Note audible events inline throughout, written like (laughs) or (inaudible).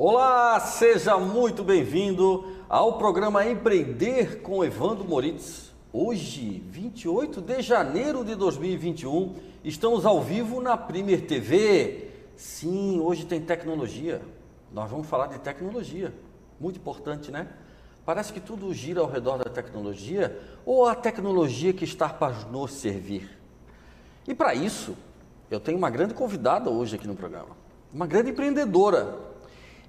Olá, seja muito bem-vindo ao programa Empreender com Evandro Moritz. Hoje, 28 de janeiro de 2021, estamos ao vivo na Premier TV. Sim, hoje tem tecnologia. Nós vamos falar de tecnologia. Muito importante, né? Parece que tudo gira ao redor da tecnologia ou a tecnologia que está para nos servir. E para isso, eu tenho uma grande convidada hoje aqui no programa, uma grande empreendedora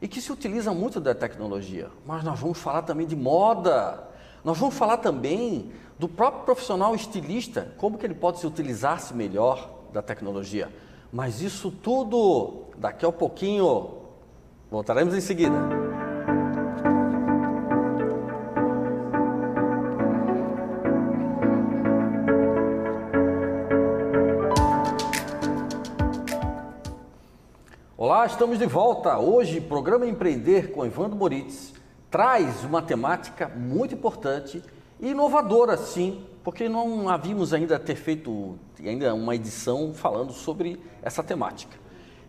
e que se utiliza muito da tecnologia. Mas nós vamos falar também de moda. Nós vamos falar também do próprio profissional estilista, como que ele pode se utilizar-se melhor da tecnologia. Mas isso tudo daqui a pouquinho voltaremos em seguida. Olá, estamos de volta. Hoje, programa Empreender com Evandro Moritz traz uma temática muito importante e inovadora, sim, porque não havíamos ainda ter feito ainda uma edição falando sobre essa temática.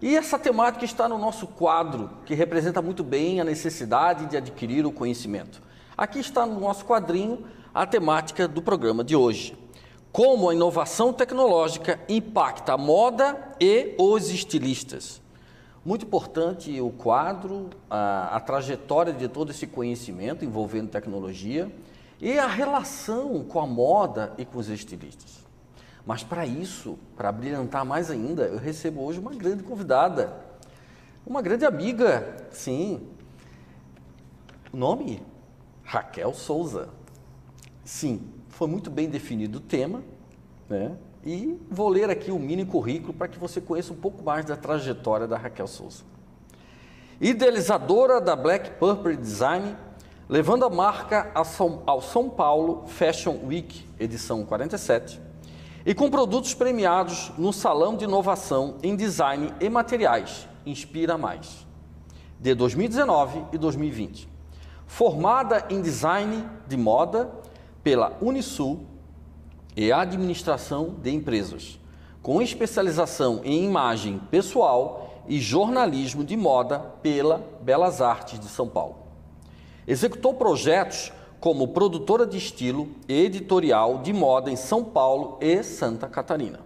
E essa temática está no nosso quadro, que representa muito bem a necessidade de adquirir o conhecimento. Aqui está no nosso quadrinho a temática do programa de hoje. Como a inovação tecnológica impacta a moda e os estilistas. Muito importante o quadro, a, a, trajetória de todo esse conhecimento envolvendo tecnologia e a relação com a moda e com os estilistas. Mas para isso, para brilhantar mais ainda, eu recebo hoje uma grande convidada, uma grande amiga, sim. O nome? Raquel Souza. Sim, foi muito bem definido o tema, né? E vou ler aqui o mini currículo para que você conheça um pouco mais da trajetória da Raquel Souza. Idealizadora da Black Purple Design, levando a marca ao São Paulo Fashion Week, edição 47, e com produtos premiados no Salão de Inovação em Design e Materiais, Inspira Mais, de 2019 e 2020. Formada em Design de Moda pela Unisul e administração de empresas, com especialização em imagem pessoal e jornalismo de moda pela Belas Artes de São Paulo. Executou projetos como produtora de estilo e editorial de moda em São Paulo e Santa Catarina.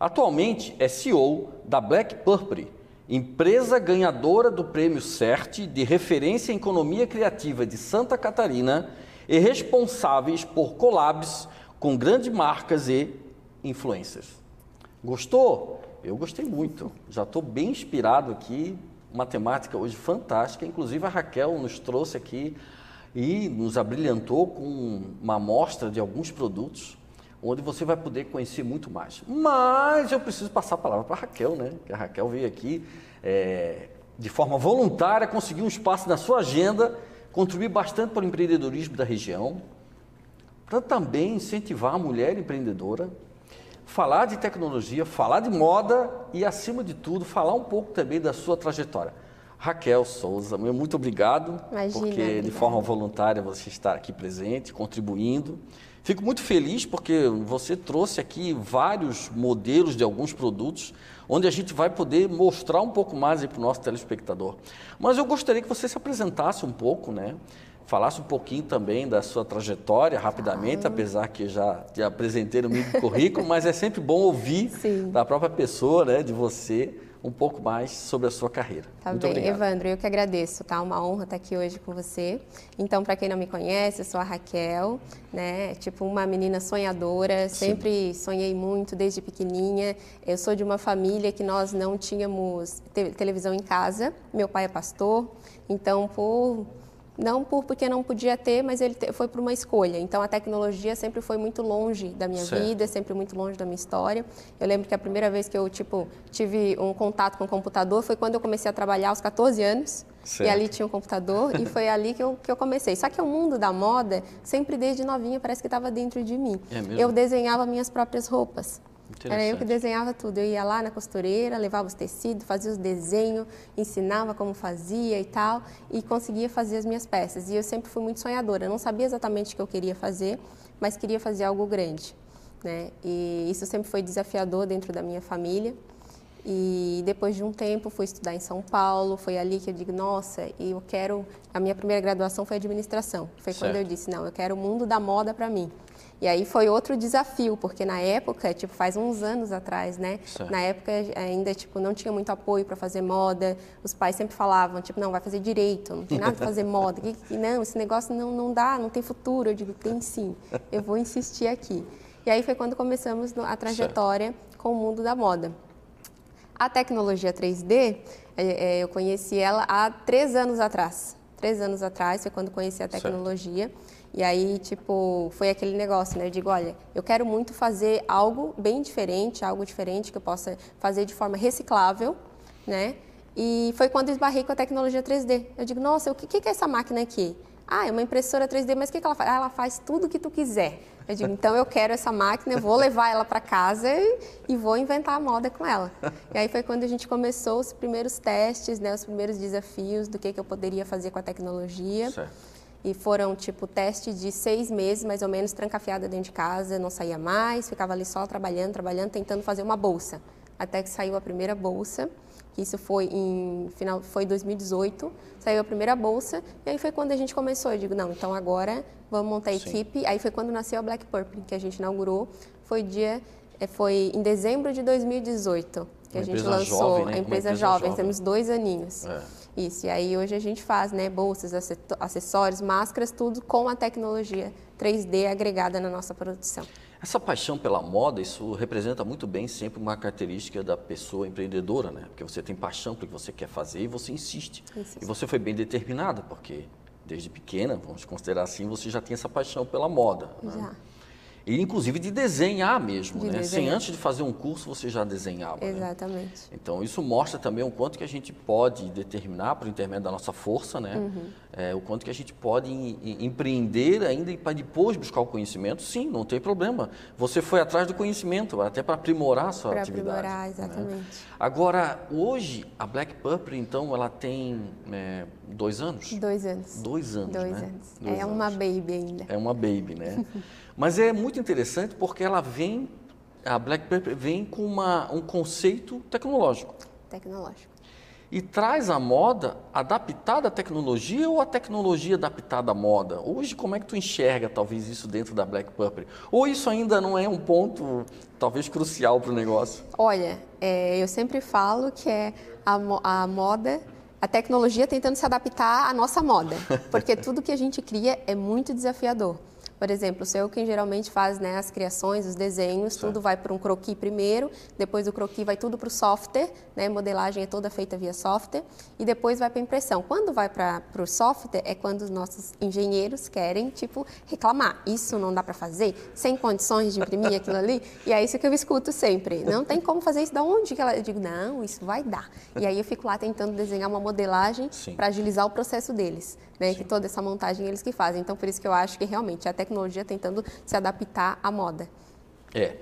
Atualmente é CEO da Black Purple, empresa ganhadora do prêmio CERT de referência em economia criativa de Santa Catarina e responsáveis por collabs com grandes marcas e influências. Gostou? Eu gostei muito. Já estou bem inspirado aqui. Uma temática hoje fantástica. Inclusive a Raquel nos trouxe aqui e nos abrilhantou com uma amostra de alguns produtos, onde você vai poder conhecer muito mais. Mas eu preciso passar a palavra para a Raquel, né? Que a Raquel veio aqui é, de forma voluntária, conseguir um espaço na sua agenda, contribuir bastante para o empreendedorismo da região, para também incentivar a mulher empreendedora, falar de tecnologia, falar de moda e, acima de tudo, falar um pouco também da sua trajetória. Raquel Souza, muito obrigado, Imagina, porque de forma voluntária você está aqui presente, contribuindo. Fico muito feliz porque você trouxe aqui vários modelos de alguns produtos, onde a gente vai poder mostrar um pouco mais para o nosso telespectador. Mas eu gostaria que você se apresentasse um pouco, né? Falasse um pouquinho também da sua trajetória, rapidamente, ah. apesar que já te apresentei no meu currículo, mas é sempre bom ouvir (laughs) Sim. da própria pessoa, né, de você, um pouco mais sobre a sua carreira. Tá Muito bem, obrigado. Evandro, eu que agradeço, tá? Uma honra estar aqui hoje com você. Então, para quem não me conhece, eu sou a Raquel, né? Tipo uma menina sonhadora, sempre Sim. sonhei muito desde pequenininha. Eu sou de uma família que nós não tínhamos televisão em casa. Meu pai é pastor, então por não por porque não podia ter, mas ele foi por uma escolha. Então a tecnologia sempre foi muito longe da minha certo. vida, sempre muito longe da minha história. Eu lembro que a primeira vez que eu tipo tive um contato com o computador foi quando eu comecei a trabalhar aos 14 anos. Certo. E ali tinha um computador e foi ali que eu, que eu comecei. Só que o mundo da moda, sempre desde novinha, parece que estava dentro de mim. É eu desenhava minhas próprias roupas. Era eu que desenhava tudo. Eu ia lá na costureira, levava os tecidos, fazia os desenhos, ensinava como fazia e tal, e conseguia fazer as minhas peças. E eu sempre fui muito sonhadora. Eu não sabia exatamente o que eu queria fazer, mas queria fazer algo grande. Né? E isso sempre foi desafiador dentro da minha família. E depois de um tempo fui estudar em São Paulo, foi ali que eu digo, nossa, eu quero. A minha primeira graduação foi administração. Foi certo. quando eu disse, não, eu quero o mundo da moda para mim. E aí foi outro desafio, porque na época, tipo, faz uns anos atrás, né? Certo. Na época ainda, tipo, não tinha muito apoio para fazer moda. Os pais sempre falavam, tipo, não, vai fazer direito, não tem nada para fazer moda. não, esse negócio não, não dá, não tem futuro. Eu digo, tem sim, eu vou insistir aqui. E aí foi quando começamos a trajetória certo. com o mundo da moda. A tecnologia 3D, é, é, eu conheci ela há três anos atrás. Três anos atrás foi quando conheci a tecnologia. Certo. E aí, tipo, foi aquele negócio, né? Eu digo, olha, eu quero muito fazer algo bem diferente, algo diferente que eu possa fazer de forma reciclável, né? E foi quando esbarrei com a tecnologia 3D. Eu digo, nossa, o que, que é essa máquina aqui? Ah, é uma impressora 3D, mas o que, que ela faz? Ah, ela faz tudo o que tu quiser. Eu digo, então eu quero essa máquina, eu vou levar ela para casa e, e, vou inventar a moda com ela. E aí foi quando a gente começou os primeiros testes, né, os primeiros desafios do que, que eu poderia fazer com a tecnologia. Certo. E foram, tipo, testes de seis meses, mais ou menos, trancafiada dentro de casa, não saía mais, ficava ali só trabalhando, trabalhando, tentando fazer uma bolsa. Até que saiu a primeira bolsa, que isso foi em final, foi 2018, saiu a primeira bolsa, e aí foi quando a gente começou. Eu digo, não, então agora vamos montar a Sim. equipe. Aí foi quando nasceu a Black Purple, que a gente inaugurou, foi dia, eh, foi em dezembro de 2018 que uma a gente lançou jovem, né? a empresa, empresa jovem. jovem, temos dois aninhos. É. Isso, e aí hoje a gente faz né, bolsas, acessórios, máscaras, tudo com a tecnologia 3D agregada na nossa produção. Essa paixão pela moda, isso representa muito bem sempre uma característica da pessoa empreendedora, né? Porque você tem paixão pelo que você quer fazer e você insiste. Isso. E você foi bem determinada, porque desde pequena, vamos considerar assim, você já tem essa paixão pela moda. Né? E inclusive de desenhar mesmo, de né? Desenhar. Sem antes de fazer um curso você já desenhava. Né? Exatamente. Né? Então isso mostra também o quanto que a gente pode determinar por intermédio da nossa força, né? Uhum. É, o quanto que a gente pode empreender ainda e para depois buscar o conhecimento. Sim, não tem problema. Você foi atrás do conhecimento até para aprimorar a sua pra atividade. Aprimorar, né? exatamente. Né? Agora hoje a Black Purple então ela tem é, dois anos. Dois anos. Dois anos. Dois né? anos. Dois é anos. uma baby ainda. É uma baby, né? (laughs) Mas é muito interessante porque ela vem, a Black Pepper vem com uma, um conceito tecnológico. Tecnológico. E traz a moda adaptada à tecnologia ou a tecnologia adaptada à moda? Hoje, como é que tu enxerga talvez isso dentro da Black Purple? Ou isso ainda não é um ponto talvez crucial para o negócio? Olha, é, eu sempre falo que é a, a moda a tecnologia tentando se adaptar à nossa moda, (laughs) porque tudo que a gente cria é muito desafiador. Por exemplo, sou eu quem geralmente faz né, as criações, os desenhos, certo. tudo vai para um croquis primeiro, depois do croquis vai tudo para o software, né, modelagem é toda feita via software, e depois vai para impressão. Quando vai para o software é quando os nossos engenheiros querem, tipo, reclamar. Isso não dá para fazer, sem condições de imprimir aquilo ali, e é isso que eu escuto sempre. Não tem como fazer isso, da onde que ela... Eu digo, não, isso vai dar. E aí eu fico lá tentando desenhar uma modelagem para agilizar o processo deles, né, que toda essa montagem eles que fazem. Então, por isso que eu acho que realmente a tecnologia tecnologia tentando se adaptar à moda. É.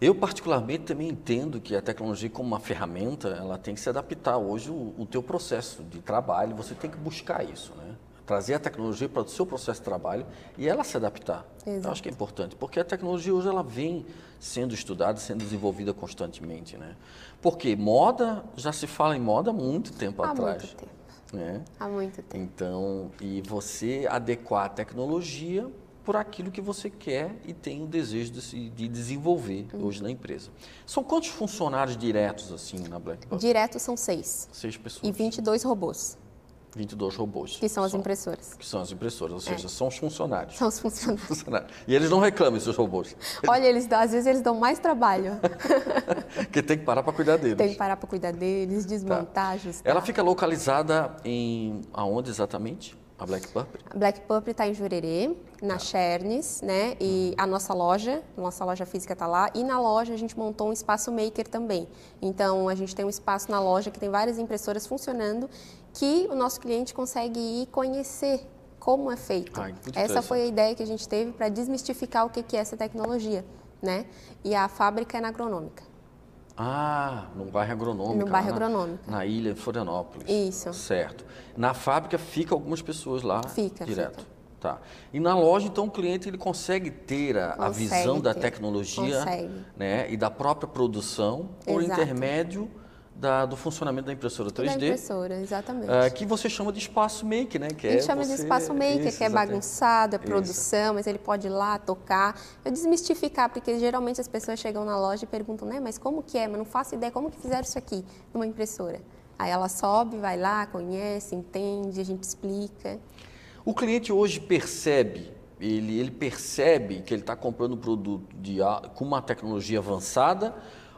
Eu particularmente também entendo que a tecnologia como uma ferramenta, ela tem que se adaptar hoje o, o teu processo de trabalho, você tem que buscar isso, né? Trazer a tecnologia para o seu processo de trabalho e ela se adaptar. Exato. Eu acho que é importante, porque a tecnologia hoje ela vem sendo estudada, sendo desenvolvida constantemente, né? Porque moda, já se fala em moda há muito tempo há atrás. Muito tempo. Né? Há muito tempo. Então, e você adequar a tecnologia por aquilo que você quer e tem o desejo de, de desenvolver uhum. hoje na empresa. São quantos funcionários diretos assim na Black Box? Diretos são seis. Seis pessoas. E 22 robôs. 22 robôs. Que são as impressoras. Que são as impressoras, ou seja, é. são os funcionários. São os funcionários. funcionários. E eles não reclamam, esses robôs. Olha, eles às vezes eles dão mais trabalho. (laughs) Porque tem que parar para cuidar deles. Tem que parar para cuidar deles, desmontar, tá. Ela fica localizada em aonde exatamente? A Black Purple? A Black Purple está em Jurerê, na ah. Chernes, né? E a nossa loja, nossa loja física está lá. E na loja a gente montou um espaço maker também. Então a gente tem um espaço na loja que tem várias impressoras funcionando que o nosso cliente consegue ir conhecer como é feito. Ah, essa foi a ideia que a gente teve para desmistificar o que é essa tecnologia, né? E a fábrica é na agronômica. Ah, no bairro agronômico. No bairro agronômico. Na ilha de Florianópolis. Isso. Certo. Na fábrica fica algumas pessoas lá fica, direto. Fica. Tá. E na loja, então, o cliente ele consegue ter a, consegue a visão ter. da tecnologia né, e da própria produção por Exato. intermédio da, do funcionamento da impressora 3D. Da impressora, exatamente. Uh, que você chama de espaço make, né? Que a gente é chama você... de espaço make, Isso, que é bagunçado, é produção, Isso. mas ele pode ir lá tocar. Eu desmistificar, porque geralmente as pessoas chegam na loja e perguntam, né, mas como que é? Mas não faço ideia, como que fizeram isso aqui numa impressora? Aí ela sobe, vai lá, conhece, entende, a gente explica. O cliente hoje percebe, ele, ele percebe que ele está comprando um produto de, com uma tecnologia avançada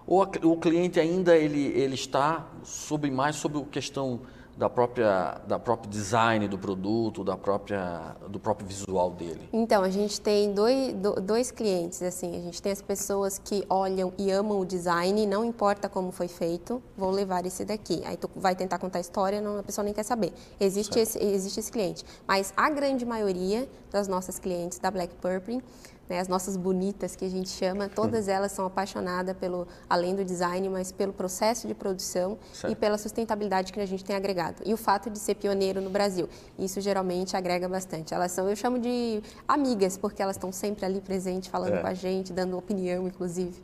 ou a, o cliente ainda ele, ele está sobre mais sobre a questão da própria da próprio design do produto, da própria do próprio visual dele? Então a gente tem dois, dois clientes assim, a gente tem as pessoas que olham e amam o design, não importa como foi feito, vou levar esse daqui. Aí tu vai tentar contar a história, não, a pessoa nem quer saber. Existe esse, existe esse cliente, mas a grande maioria das nossas clientes da Black Purple né, as nossas bonitas que a gente chama, todas elas são apaixonadas pelo além do design, mas pelo processo de produção certo. e pela sustentabilidade que a gente tem agregado. E o fato de ser pioneiro no Brasil, isso geralmente agrega bastante. Elas são, eu chamo de amigas, porque elas estão sempre ali presentes, falando é. com a gente, dando opinião, inclusive.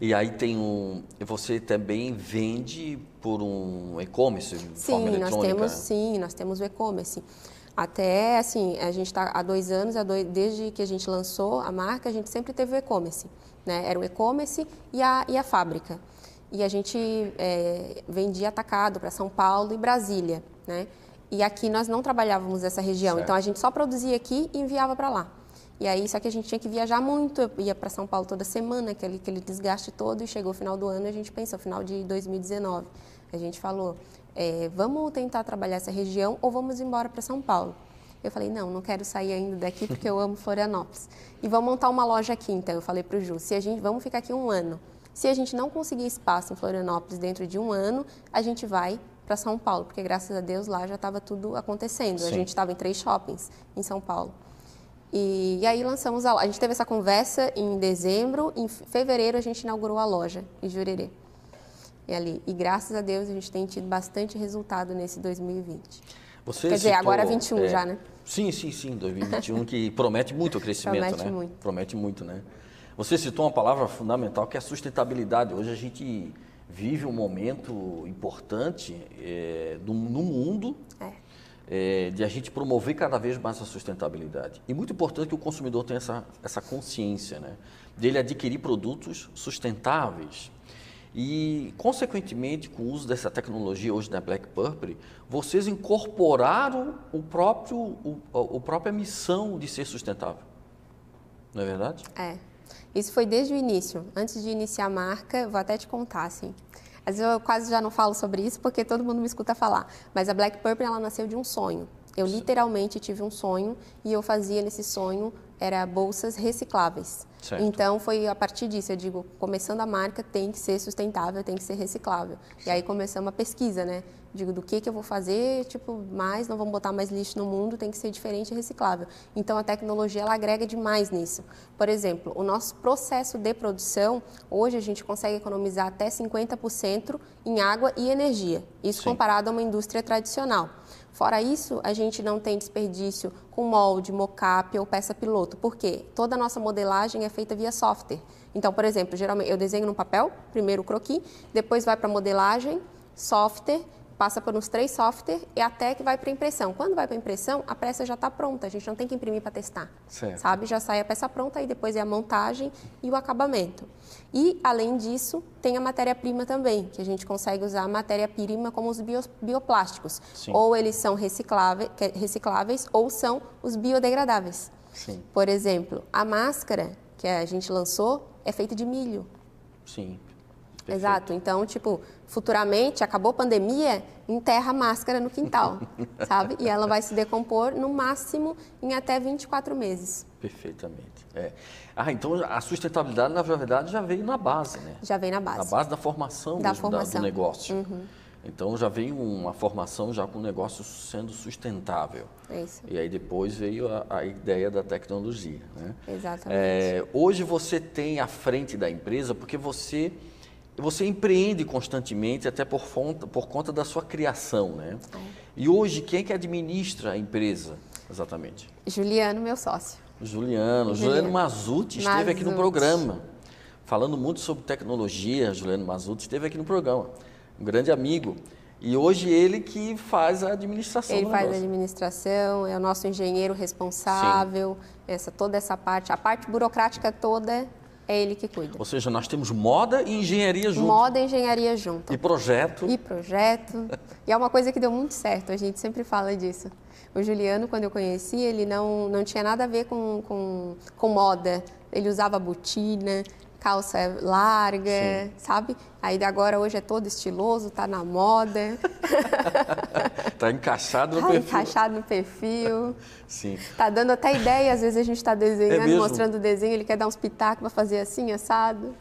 E aí tem um. Você também vende por um e-commerce? Sim, nós temos, sim, nós temos o e-commerce. Até, assim, a gente está há dois anos, desde que a gente lançou a marca, a gente sempre teve o e-commerce. Né? Era o e-commerce e a, e a fábrica. E a gente é, vendia atacado para São Paulo e Brasília. Né? E aqui nós não trabalhávamos essa região, certo. então a gente só produzia aqui e enviava para lá. E aí, só que a gente tinha que viajar muito, eu ia para São Paulo toda semana, aquele, aquele desgaste todo, e chegou o final do ano, a gente pensou, final de 2019, a gente falou, é, vamos tentar trabalhar essa região ou vamos embora para São Paulo. Eu falei, não, não quero sair ainda daqui (laughs) porque eu amo Florianópolis. E vamos montar uma loja aqui, então. Eu falei para o Ju, se a gente, vamos ficar aqui um ano. Se a gente não conseguir espaço em Florianópolis dentro de um ano, a gente vai para São Paulo, porque graças a Deus lá já estava tudo acontecendo. Sim. A gente estava em três shoppings em São Paulo. E, e, aí lançamos a A gente teve essa conversa em dezembro, em fevereiro a gente inaugurou a loja em Jurerê e ali. E graças a Deus a gente tem tido bastante resultado nesse 2020. Você Quer dizer, citou, agora 21 é, já, né? Sim, sim, sim, 2021 que promete muito o crescimento, promete né? Muito. Promete muito, né? Você citou uma palavra fundamental que é a sustentabilidade. Hoje a gente vive um momento importante é, do, no mundo é. É, de a gente promover cada vez mais a sustentabilidade. E muito importante que o consumidor tenha essa, essa consciência, né? Dele adquirir produtos sustentáveis, e, consequentemente, com o uso dessa tecnologia hoje da Black Purple, vocês incorporaram o próprio, o, a própria missão de ser sustentável. Não é verdade? É. Isso foi desde o início. Antes de iniciar a marca, vou até te contar, assim. Às vezes eu quase já não falo sobre isso porque todo mundo me escuta falar. Mas a Black Purple, ela nasceu de um sonho. Eu literalmente tive um sonho e eu fazia nesse sonho era bolsas recicláveis. Certo. Então foi a partir disso, eu digo, começando a marca tem que ser sustentável, tem que ser reciclável. E aí começamos a pesquisa, né? Digo, do que que eu vou fazer, tipo, mais, não vamos botar mais lixo no mundo, tem que ser diferente e reciclável. Então a tecnologia ela agrega demais nisso. Por exemplo, o nosso processo de produção, hoje a gente consegue economizar até 50% em água e energia. Isso Sim. comparado a uma indústria tradicional. Fora isso, a gente não tem desperdício com molde, mocap ou peça piloto. Por quê? Toda a nossa modelagem é feita via software. Então, por exemplo, geralmente eu desenho no papel, primeiro o croquis, depois vai para modelagem, software, passa por uns três softwares e até que vai para impressão. Quando vai para impressão, a peça já está pronta, a gente não tem que imprimir para testar, certo. sabe? Já sai a peça pronta e depois é a montagem e o acabamento. E, além disso, tem a matéria-prima também, que a gente consegue usar a matéria-prima como os bio, bioplásticos. Sim. Ou eles são recicláveis, recicláveis ou são os biodegradáveis. Sim. Por exemplo, a máscara que a gente lançou é feita de milho. Sim. Perfeito. Exato. Então, tipo, futuramente, acabou a pandemia, enterra a máscara no quintal, (laughs) sabe? E ela vai se decompor no máximo em até 24 meses. Perfeitamente. É. Ah, então a sustentabilidade, na verdade, já veio na base, né? Já veio na base. Na base da formação, da formação. Da, do negócio. Uhum. Então já veio uma formação já com o negócio sendo sustentável. É isso. E aí depois veio a, a ideia da tecnologia. Né? Exatamente. É, hoje você tem à frente da empresa porque você você empreende constantemente, até por, fonte, por conta da sua criação, né? É. E hoje, quem é que administra a empresa, exatamente? Juliano, meu sócio. Juliano. Juliano, Juliano Mazuti esteve Mazuti. aqui no programa, falando muito sobre tecnologia. Juliano Mazuti esteve aqui no programa. um grande amigo. E hoje ele que faz a administração. Ele faz a administração, é o nosso engenheiro responsável, essa, toda essa parte, a parte burocrática toda é ele que cuida. Ou seja, nós temos moda e engenharia junto. Moda e engenharia junto. E projeto. E projeto. e é uma coisa que deu muito certo, a gente sempre fala disso. O Juliano, quando eu conheci, ele não, não tinha nada a ver com, com, com moda. Ele usava botina, calça larga, Sim. sabe? Aí agora hoje é todo estiloso, tá na moda. (laughs) tá encaixado no tá perfil. encaixado no perfil. (laughs) Sim. Tá dando até ideia, às vezes a gente está desenhando, é mostrando o desenho, ele quer dar uns pitacos para fazer assim, assado.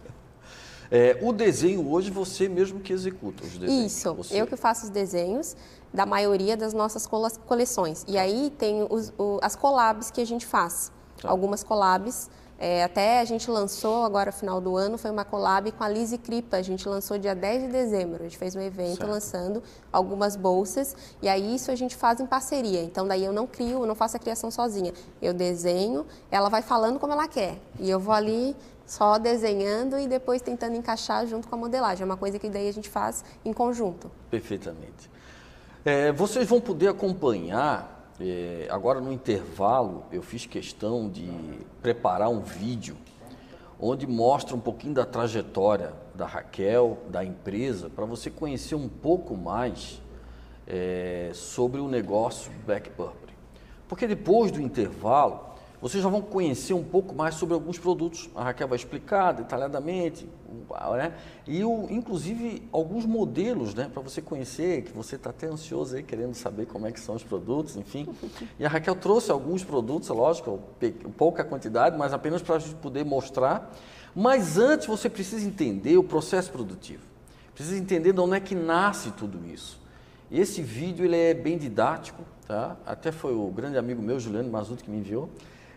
É, o desenho hoje você mesmo que executa os desenhos. Isso, você. eu que faço os desenhos da maioria das nossas coleções. E aí tem os, o, as collabs que a gente faz. Tá. Algumas collabs é, até a gente lançou agora, final do ano, foi uma collab com a Lizzie Kripa. A gente lançou dia 10 de dezembro. A gente fez um evento certo. lançando algumas bolsas. E aí isso a gente faz em parceria. Então daí eu não crio, eu não faço a criação sozinha. Eu desenho, ela vai falando como ela quer. E eu vou ali só desenhando e depois tentando encaixar junto com a modelagem. É uma coisa que daí a gente faz em conjunto. Perfeitamente. É, vocês vão poder acompanhar é, agora no intervalo eu fiz questão de preparar um vídeo onde mostra um pouquinho da trajetória da Raquel, da empresa, para você conhecer um pouco mais é, sobre o negócio Black Purple. Porque depois do intervalo vocês já vão conhecer um pouco mais sobre alguns produtos. A Raquel vai explicar detalhadamente, né? E o, inclusive alguns modelos, né, para você conhecer, que você está até ansioso aí querendo saber como é que são os produtos, enfim. (laughs) E a Raquel trouxe alguns produtos, é lógico, pouca quantidade, mas apenas para a gente poder mostrar. Mas antes você precisa entender o processo produtivo. Precisa entender de onde é que nasce tudo isso. Esse vídeo ele é bem didático, tá? Até foi o grande amigo meu, Juliano Mazuto, que me enviou.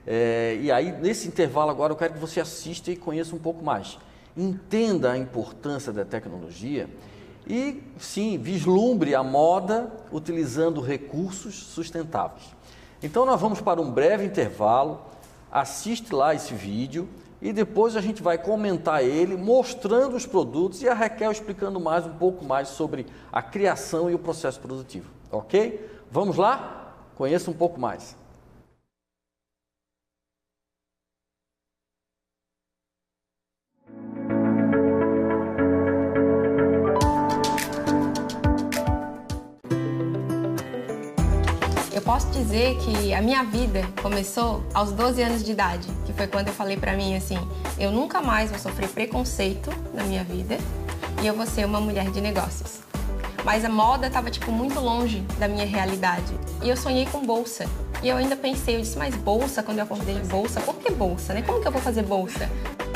É, e aí, nesse intervalo agora, eu quero que você assista e conheça um pouco mais. Entenda a importância da tecnologia e, sim, vislumbre a moda utilizando recursos sustentáveis. Então, nós vamos para um breve intervalo, assiste lá esse vídeo e depois a gente vai comentar ele, mostrando os produtos e a Raquel explicando mais um pouco mais sobre a criação e o processo produtivo, ok? Vamos lá? Conheça um pouco mais. Posso dizer que a minha vida começou aos 12 anos de idade, que foi quando eu falei para mim assim: eu nunca mais vou sofrer preconceito na minha vida e eu vou ser uma mulher de negócios. Mas a moda estava tipo muito longe da minha realidade. E eu sonhei com bolsa. E eu ainda pensei, eu disse, mas bolsa, quando eu acordei, bolsa? Por que bolsa, né? Como que eu vou fazer bolsa?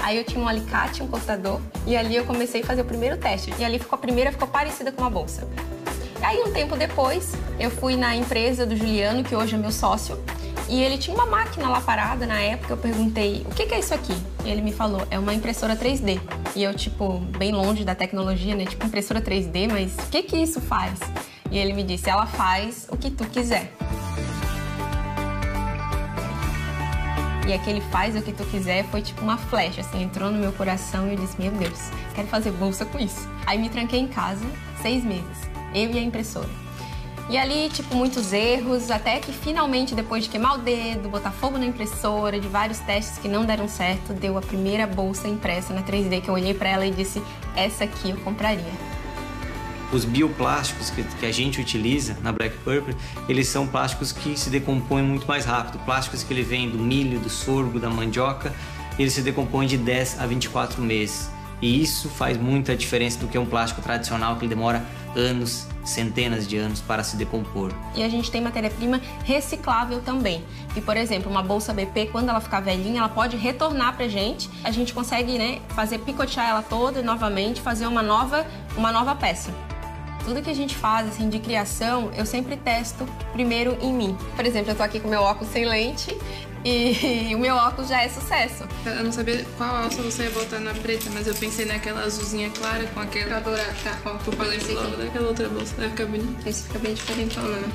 Aí eu tinha um alicate, um cortador, e ali eu comecei a fazer o primeiro teste. E ali ficou a primeira, ficou parecida com uma bolsa. Aí, um tempo depois, eu fui na empresa do Juliano, que hoje é meu sócio, e ele tinha uma máquina lá parada na época. Eu perguntei, o que, que é isso aqui? E ele me falou, é uma impressora 3D. E eu, tipo, bem longe da tecnologia, né? Tipo, impressora 3D, mas o que, que isso faz? E ele me disse, ela faz o que tu quiser. E aquele faz o que tu quiser foi tipo uma flecha, assim, entrou no meu coração e eu disse, meu Deus, quero fazer bolsa com isso. Aí me tranquei em casa, seis meses eu e a impressora. E ali, tipo, muitos erros, até que finalmente, depois de queimar o dedo, botar fogo na impressora, de vários testes que não deram certo, deu a primeira bolsa impressa na 3D, que eu olhei para ela e disse: essa aqui eu compraria. Os bioplásticos que, que, a gente utiliza na Black Purple, eles são plásticos que se decompõem muito mais rápido. Plásticos que ele vem do milho, do sorgo, da mandioca, eles se decompõem de 10 a 24 meses. E isso faz muita diferença do que um plástico tradicional que demora anos, centenas de anos para se decompor. E a gente tem matéria-prima reciclável também. E, por exemplo, uma bolsa BP, quando ela ficar velhinha, ela pode retornar para a gente. A gente consegue né, fazer picotear ela toda e novamente fazer uma nova, uma nova peça. Tudo que a gente faz assim, de criação, eu sempre testo primeiro em mim. Por exemplo, eu estou aqui com meu óculos sem lente e (laughs) o meu óculos já é sucesso. Eu não sabia qual alça você ia botar na preta, mas eu pensei naquela azulzinha clara com aquela. Adorar, tá? Ó, eu falei logo daquela outra bolsa. Vai ficar bonito. Esse fica bem diferentona, né?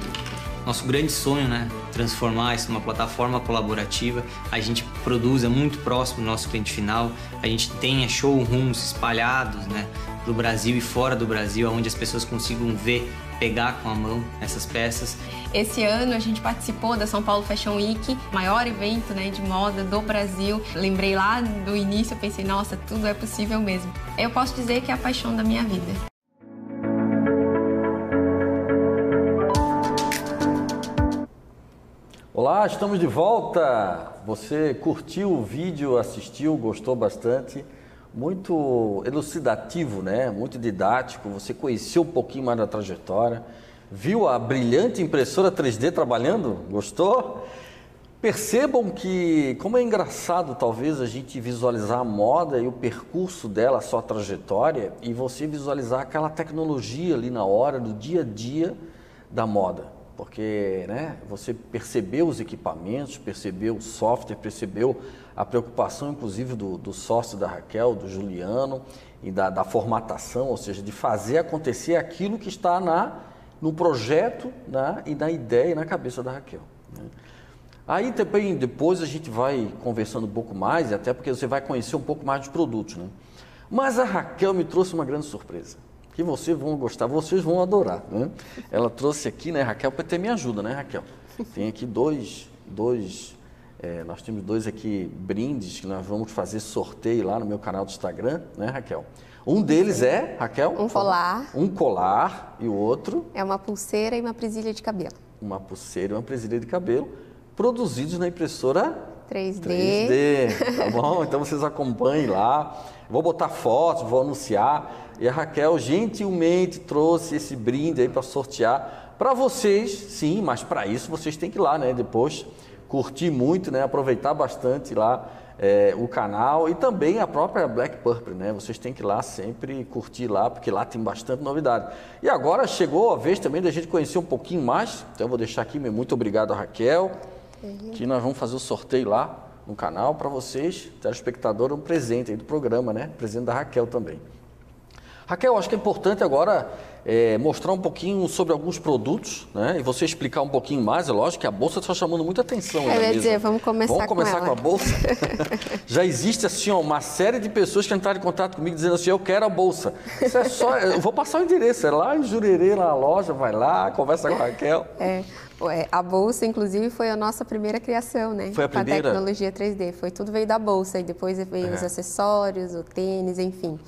Nosso grande sonho, né? Transformar isso numa plataforma colaborativa. A gente produz é muito próximo do nosso cliente final. A gente tem showrooms espalhados, né? Do Brasil e fora do Brasil, onde as pessoas consigam ver, pegar com a mão essas peças. Esse ano a gente participou da São Paulo Fashion Week, maior evento né, de moda do Brasil. Lembrei lá do início, pensei, nossa, tudo é possível mesmo. Eu posso dizer que é a paixão da minha vida. Olá, estamos de volta. Você curtiu o vídeo, assistiu, gostou bastante? Muito elucidativo, né? Muito didático. Você conheceu um pouquinho mais da trajetória. Viu a brilhante impressora 3D trabalhando? Gostou? Percebam que, como é engraçado talvez a gente visualizar a moda e o percurso dela, a sua trajetória, e você visualizar aquela tecnologia ali na hora, do dia a dia da moda. Porque né, você percebeu os equipamentos, percebeu o software, percebeu a preocupação, inclusive, do, do sócio da Raquel, do Juliano, e da, da formatação, ou seja, de fazer acontecer aquilo que está na, no projeto né, e na ideia e na cabeça da Raquel. Né? Aí também depois a gente vai conversando um pouco mais, até porque você vai conhecer um pouco mais dos produtos. Né? Mas a Raquel me trouxe uma grande surpresa, que vocês vão gostar, vocês vão adorar. Né? Ela trouxe aqui, né, Raquel, para ter me ajuda, né, Raquel? Tem aqui dois, dois é, nós temos dois aqui brindes que nós vamos fazer sorteio lá no meu canal do Instagram, né, Raquel? Um deles é, Raquel? Um colar. Um colar e o outro? É uma pulseira e uma presilha de cabelo. Uma pulseira e uma presilha de cabelo produzidos na impressora 3D. 3D, tá bom? Então vocês acompanhem lá. Vou botar fotos, vou anunciar. E a Raquel gentilmente trouxe esse brinde aí para sortear para vocês, sim, mas para isso vocês têm que ir lá, né? Depois curtir muito, né? Aproveitar bastante lá é, o canal e também a própria Black Purple, né? Vocês têm que ir lá sempre curtir lá, porque lá tem bastante novidade. E agora chegou a vez também da gente conhecer um pouquinho mais. Então eu vou deixar aqui meu muito obrigado a Raquel, uhum. que nós vamos fazer o sorteio lá no canal para vocês, telespectador, um presente aí do programa, né? Presente da Raquel também. Raquel, acho que é importante agora é, mostrar um pouquinho sobre alguns produtos, né? E você explicar um pouquinho mais. É lógico que a bolsa está chamando muita atenção. É, eu ia dizer, vamos começar, vamos começar com, com a bolsa. (laughs) Já existe assim ó, uma série de pessoas que entraram em contato comigo dizendo assim, eu quero a bolsa. Isso é só, eu vou passar o endereço, é lá em Jurerê, na loja, vai lá, conversa com a Raquel. É. A bolsa, inclusive, foi a nossa primeira criação, né? Foi a primeira? Com a tecnologia 3D. Foi tudo veio da bolsa e depois veio é. os acessórios, o tênis, enfim.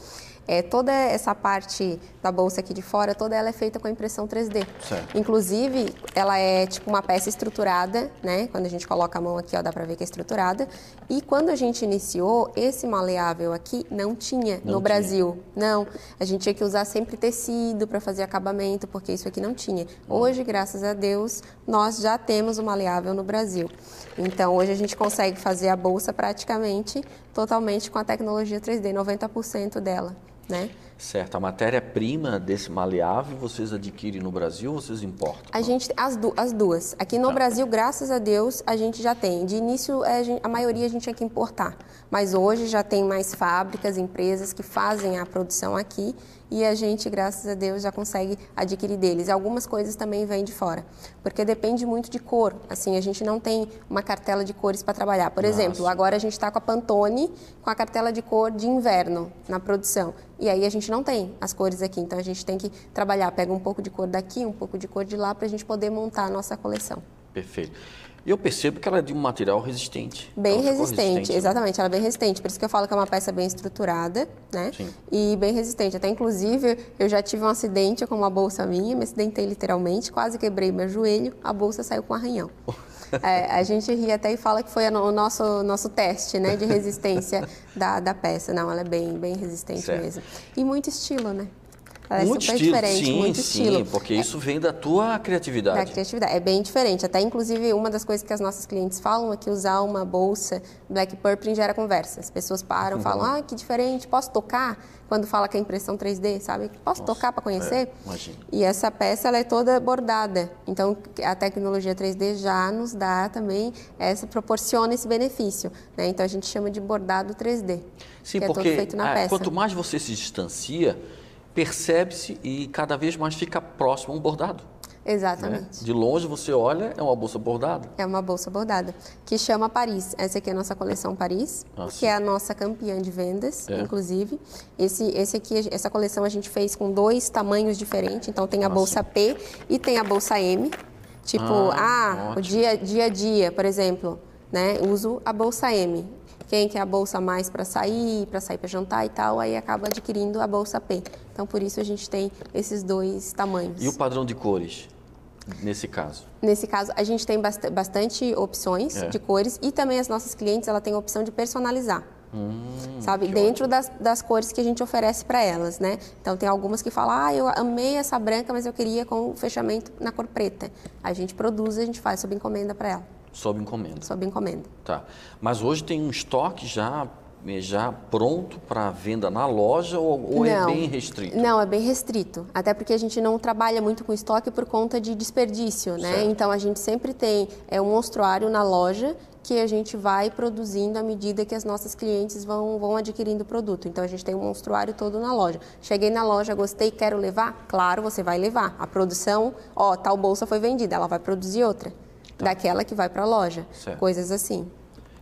É, toda essa parte da bolsa aqui de fora, toda ela é feita com impressão 3D. Certo. Inclusive, ela é tipo uma peça estruturada, né? Quando a gente coloca a mão aqui, ó, dá para ver que é estruturada. E quando a gente iniciou, esse maleável aqui não tinha não no tinha. Brasil. Não. A gente tinha que usar sempre tecido para fazer acabamento, porque isso aqui não tinha. Hum. Hoje, graças a Deus, nós já temos o maleável no Brasil. Então, hoje a gente consegue fazer a bolsa praticamente totalmente com a tecnologia 3D, 90% dela né? Certo. A matéria-prima desse maleável vocês adquirem no Brasil ou vocês importam? A gente, as, du as duas. Aqui no tá. Brasil, graças a Deus, a gente já tem. De início, a, gente, a maioria a gente tinha que importar. Mas hoje já tem mais fábricas, empresas que fazem a produção aqui e a gente, graças a Deus, já consegue adquirir deles. Algumas coisas também vêm de fora, porque depende muito de cor. Assim, a gente não tem uma cartela de cores para trabalhar. Por Nossa. exemplo, agora a gente está com a Pantone com a cartela de cor de inverno na produção. E aí a gente não tem as cores aqui, então a gente tem que trabalhar, pega um pouco de cor daqui, um pouco de cor de lá, para a gente poder montar a nossa coleção. Perfeito. E eu percebo que ela é de um material resistente. Bem resistente, resistente né? exatamente, ela é bem resistente. Por isso que eu falo que é uma peça bem estruturada, né? Sim. E bem resistente. Até inclusive, eu já tive um acidente com uma bolsa minha, me acidentei literalmente, quase quebrei meu joelho, a bolsa saiu com arranhão. (laughs) É, a gente ri até e fala que foi o nosso, nosso teste né, de resistência (laughs) da, da peça. Não, ela é bem, bem resistente certo. mesmo. E muito estilo, né? Ela muito é super estilo, diferente, sim, muito sim, estilo. porque é, isso vem da tua criatividade. Da criatividade, é bem diferente. Até, inclusive, uma das coisas que as nossas clientes falam é que usar uma bolsa Black Purple gera conversa. As pessoas param, uhum. falam, ah, que diferente, posso tocar? Quando fala que é impressão 3D, sabe? Posso Nossa, tocar para conhecer? É, imagina. E essa peça, ela é toda bordada. Então, a tecnologia 3D já nos dá também, essa proporciona esse benefício. Né? Então, a gente chama de bordado 3D. Sim, que porque é feito na ah, peça. quanto mais você se distancia percebe-se e cada vez mais fica próximo a um bordado. Exatamente. De longe você olha, é uma bolsa bordada. É uma bolsa bordada, que chama Paris. Essa aqui é a nossa coleção Paris, Ah, que sim. é a nossa campeã de vendas, É. inclusive. Esse, esse aqui, essa coleção a gente fez com dois tamanhos diferentes. Então tem a Ah, bolsa P e tem a bolsa M. Tipo, Ah, ah, o dia, dia a dia, por exemplo, né? Uso a bolsa M. Quem quer a bolsa mais para sair, para sair para jantar e tal, aí acaba adquirindo a bolsa P. Então por isso a gente tem esses dois tamanhos. E o padrão de cores, nesse caso? Nesse caso, a gente tem bast- bastante opções É. de cores e também as nossas clientes ela têm a opção de personalizar. sabe? Hum, que Dentro das, das cores que a gente oferece para elas, né? Então tem algumas que falam, ah, eu amei essa branca, mas eu queria com o fechamento na cor preta. A gente produz, a gente faz sob encomenda para ela, Sob encomenda. sob encomenda. Tá. Mas hoje tem um estoque já, já pronto para venda na loja ou, ou é bem restrito? Não, é bem restrito. Até porque a gente não trabalha muito com estoque por conta de desperdício, né? Certo. Então a gente sempre tem é, um monstruário na loja que a gente vai produzindo à medida que as nossas clientes vão, vão adquirindo o produto. Então a gente tem um monstruário todo na loja. Cheguei na loja, gostei, quero levar? Claro, você vai levar. A produção, ó, tal bolsa foi vendida, ela vai produzir outra. Daquela que vai para a loja. Tá. Certo. Coisas assim.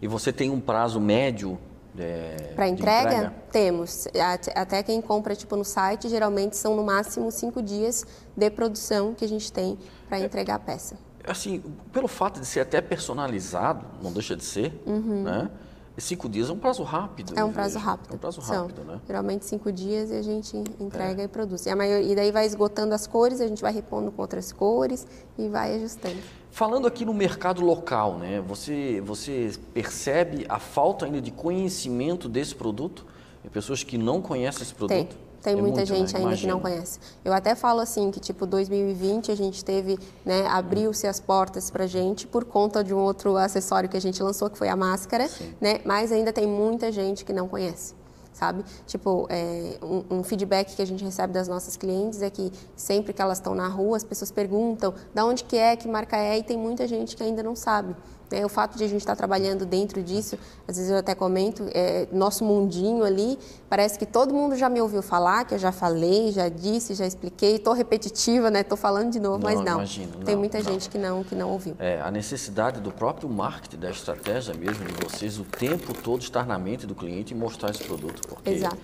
E você tem um prazo médio é, Para de entrega, temos. At- Até quem compra tipo no site, geralmente são no máximo cinco dias de produção que a gente tem para entregar a peça. Assim, pelo fato de ser até personalizado, não deixa de ser, né? E cinco dias é um prazo rápido. Uhum. É um prazo vejo. rápido. É um prazo São, rápido, né? É. Geralmente cinco dias e a gente entrega e produz. E, maioria, e daí vai esgotando as cores, a gente vai repondo com outras cores e vai ajustando. Falando aqui no mercado local, né? Você, você percebe a falta ainda de conhecimento desse produto? Tem pessoas que não conhecem esse produto? Tem. Tem É muita muito, né? gente ainda que não conhece. Eu até falo assim que tipo 2020 a gente teve, né, abriu-se as portas pra gente por conta de um outro acessório que a gente lançou que foi a máscara, né? Mas ainda tem muita gente que não conhece. Sabe? Tipo, é, um, um feedback que a gente recebe das nossas clientes é que sempre que elas estão na rua, as pessoas perguntam da onde que é, que marca é, e tem muita gente que ainda não sabe. Né? O fato de a gente estar trabalhando dentro disso, às vezes eu até comento, é, nosso mundinho ali, parece que todo mundo já me ouviu falar, que eu já falei, já disse, já expliquei, estou repetitiva, né? Estou falando de novo, Não, mas não. imagino, tem não, muita não. gente que não, que não ouviu. É, a necessidade do próprio marketing, da estratégia mesmo, de vocês o tempo todo estar na mente do cliente e mostrar esse produto. Porque Exato.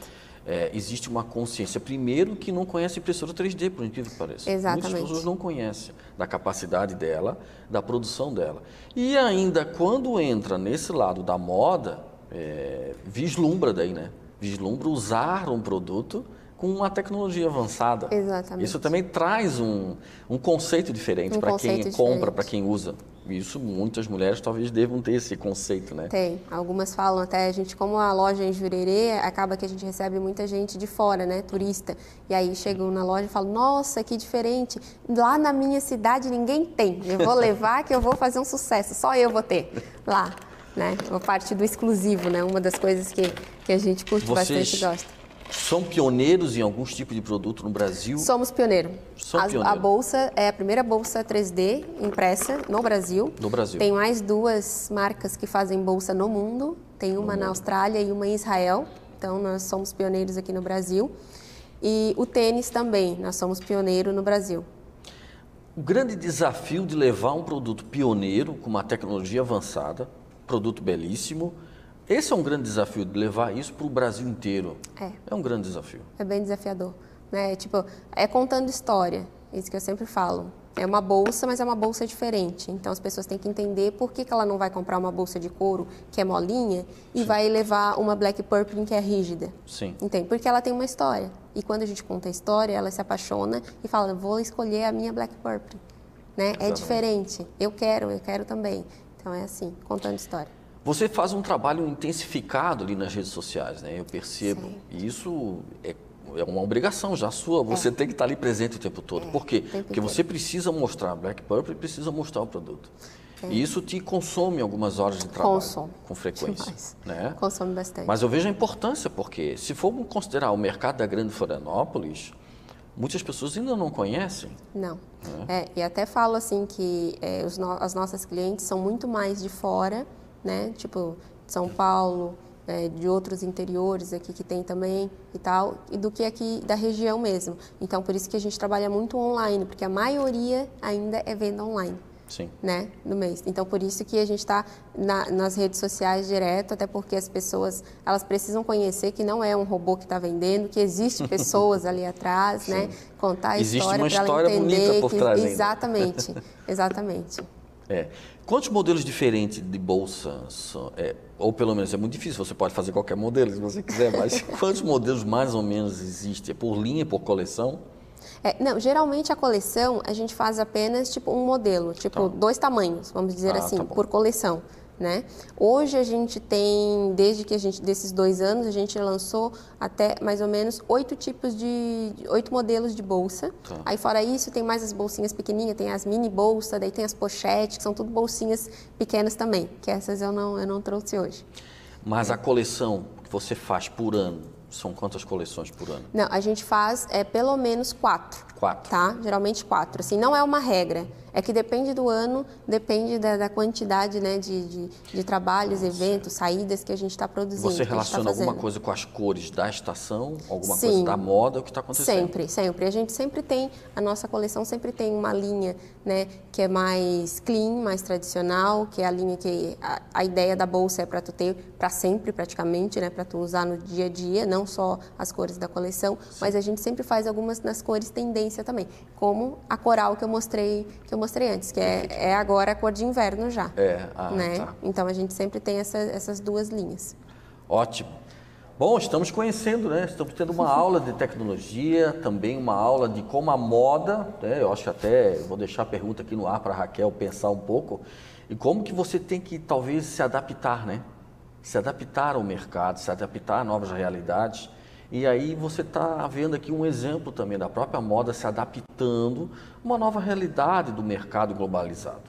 É, existe uma consciência, primeiro, que não conhece impressora 3D, por incrível que pareça. Exatamente. Muitas pessoas não conhecem da capacidade dela, da produção dela. E ainda, quando entra nesse lado da moda, é, vislumbra daí, né? Vislumbra usar um produto com uma tecnologia avançada. Exatamente. Isso também traz um, um conceito diferente Um para quem conceito compra, diferente. para quem usa. Isso muitas mulheres talvez devam ter esse conceito, né? Tem. Algumas falam até, a gente, como a loja é em Jurerê, acaba que a gente recebe muita gente de fora, né? Turista. E aí chegam na loja e falam, nossa, que diferente. Lá na minha cidade ninguém tem. Eu vou levar que eu vou fazer um sucesso. Só eu vou ter lá. Né? Uma parte do exclusivo, né? Uma das coisas que, que a gente curte Vocês bastante e gosta. São pioneiros em alguns tipos de produto no Brasil. Somos pioneiro. São As- pioneiro. A bolsa é a primeira bolsa 3D impressa no Brasil. No Brasil. Tem mais duas marcas que fazem bolsa no mundo. Tem uma na Austrália e uma em Israel. Então nós somos pioneiros aqui no Brasil. E o tênis também, nós somos pioneiro no Brasil. O grande desafio de levar um produto pioneiro, com uma tecnologia avançada, produto belíssimo, esse é um grande desafio de levar isso para o Brasil inteiro. É. É um grande desafio. É bem desafiador, né? Tipo, é contando história. Isso que eu sempre falo. É uma bolsa, mas é uma bolsa diferente. Então as pessoas têm que entender por que, que ela não vai comprar uma bolsa de couro que é molinha e vai levar uma black purple que é rígida. Sim. Entende? Porque ela tem uma história. E quando a gente conta a história, ela se apaixona e fala: vou escolher a minha black purple. Né? É diferente. Eu quero, eu quero também. Então é assim, contando história. Você faz um trabalho intensificado ali nas redes sociais, né? Eu percebo. E isso é, é uma obrigação já sua. Você tem que estar ali presente o tempo todo. Por quê? É. Porque você precisa mostrar Black Purple e precisa mostrar o produto. E isso te consome algumas horas de trabalho Consome. com frequência. Demais. Né? Consome bastante. Mas eu vejo a importância, porque se formos considerar o mercado da Grande Florianópolis, muitas pessoas ainda não conhecem. Não. É, e até falo assim que é, no- as nossas clientes são muito mais de fora, né? Tipo, de São Paulo, é, de outros interiores aqui que tem também e tal, e do que aqui da região mesmo. Então, por isso que a gente trabalha muito online, porque a maioria ainda é venda online. Sim. Né, no mês. Então, por isso que a gente está na, nas redes sociais direto, até porque as pessoas elas precisam conhecer que não é um robô que está vendendo, que existe pessoas ali atrás, né? Contar a Existe história para ela história entender. bonita por que- trás ainda. Exatamente, exatamente. (laughs) É. Quantos modelos diferentes de bolsa são? É, ou pelo menos é muito difícil, você pode fazer qualquer modelo se você quiser, mas (laughs) quantos modelos mais ou menos existem? É por linha, por coleção? É, não, geralmente a coleção a gente faz apenas tipo um modelo, tipo Tá. dois tamanhos, vamos dizer Ah, assim, tá por coleção. Né? Hoje a gente tem, desde que a gente, desses dois anos, a gente lançou até mais ou menos oito tipos de, oito modelos de bolsa. Tá. Aí fora isso tem mais as bolsinhas pequenininhas, tem as mini bolsa, daí tem as pochetes, que são tudo bolsinhas pequenas também, que essas eu não, eu não trouxe hoje. Mas a coleção que você faz por ano, são quantas coleções por ano? Não, a gente faz é, pelo menos quatro. Quatro. Tá? Geralmente quatro. Assim, não é uma regra. É que depende do ano, depende da, da quantidade né, de, de, de trabalhos, eventos, saídas que a gente está produzindo. Você tá relaciona alguma fazendo. coisa com as cores da estação, alguma Sim. coisa da moda, o que está acontecendo? Sempre, sempre. A gente sempre tem, a nossa coleção sempre tem uma linha, né, que é mais clean, mais tradicional, que é a linha que a, a ideia da bolsa é para tu ter para sempre praticamente, né, para tu usar no dia a dia, não só as cores da coleção, mas a gente sempre faz algumas nas cores tendência também, como a coral que eu mostrei, que eu mostrei antes, que é, é agora a cor de inverno já. É, ah, né? tá. Então a gente sempre tem essa, essas duas linhas. Ótimo. Bom, estamos conhecendo, né? Estamos tendo uma aula de tecnologia, também uma aula de como a moda, né? Eu acho que até vou deixar a pergunta aqui no ar para a Raquel pensar um pouco, e como que você tem que talvez se adaptar, né? Se adaptar ao mercado, se adaptar a novas realidades. E aí você está vendo aqui um exemplo também da própria moda se adaptando a uma nova realidade do mercado globalizado.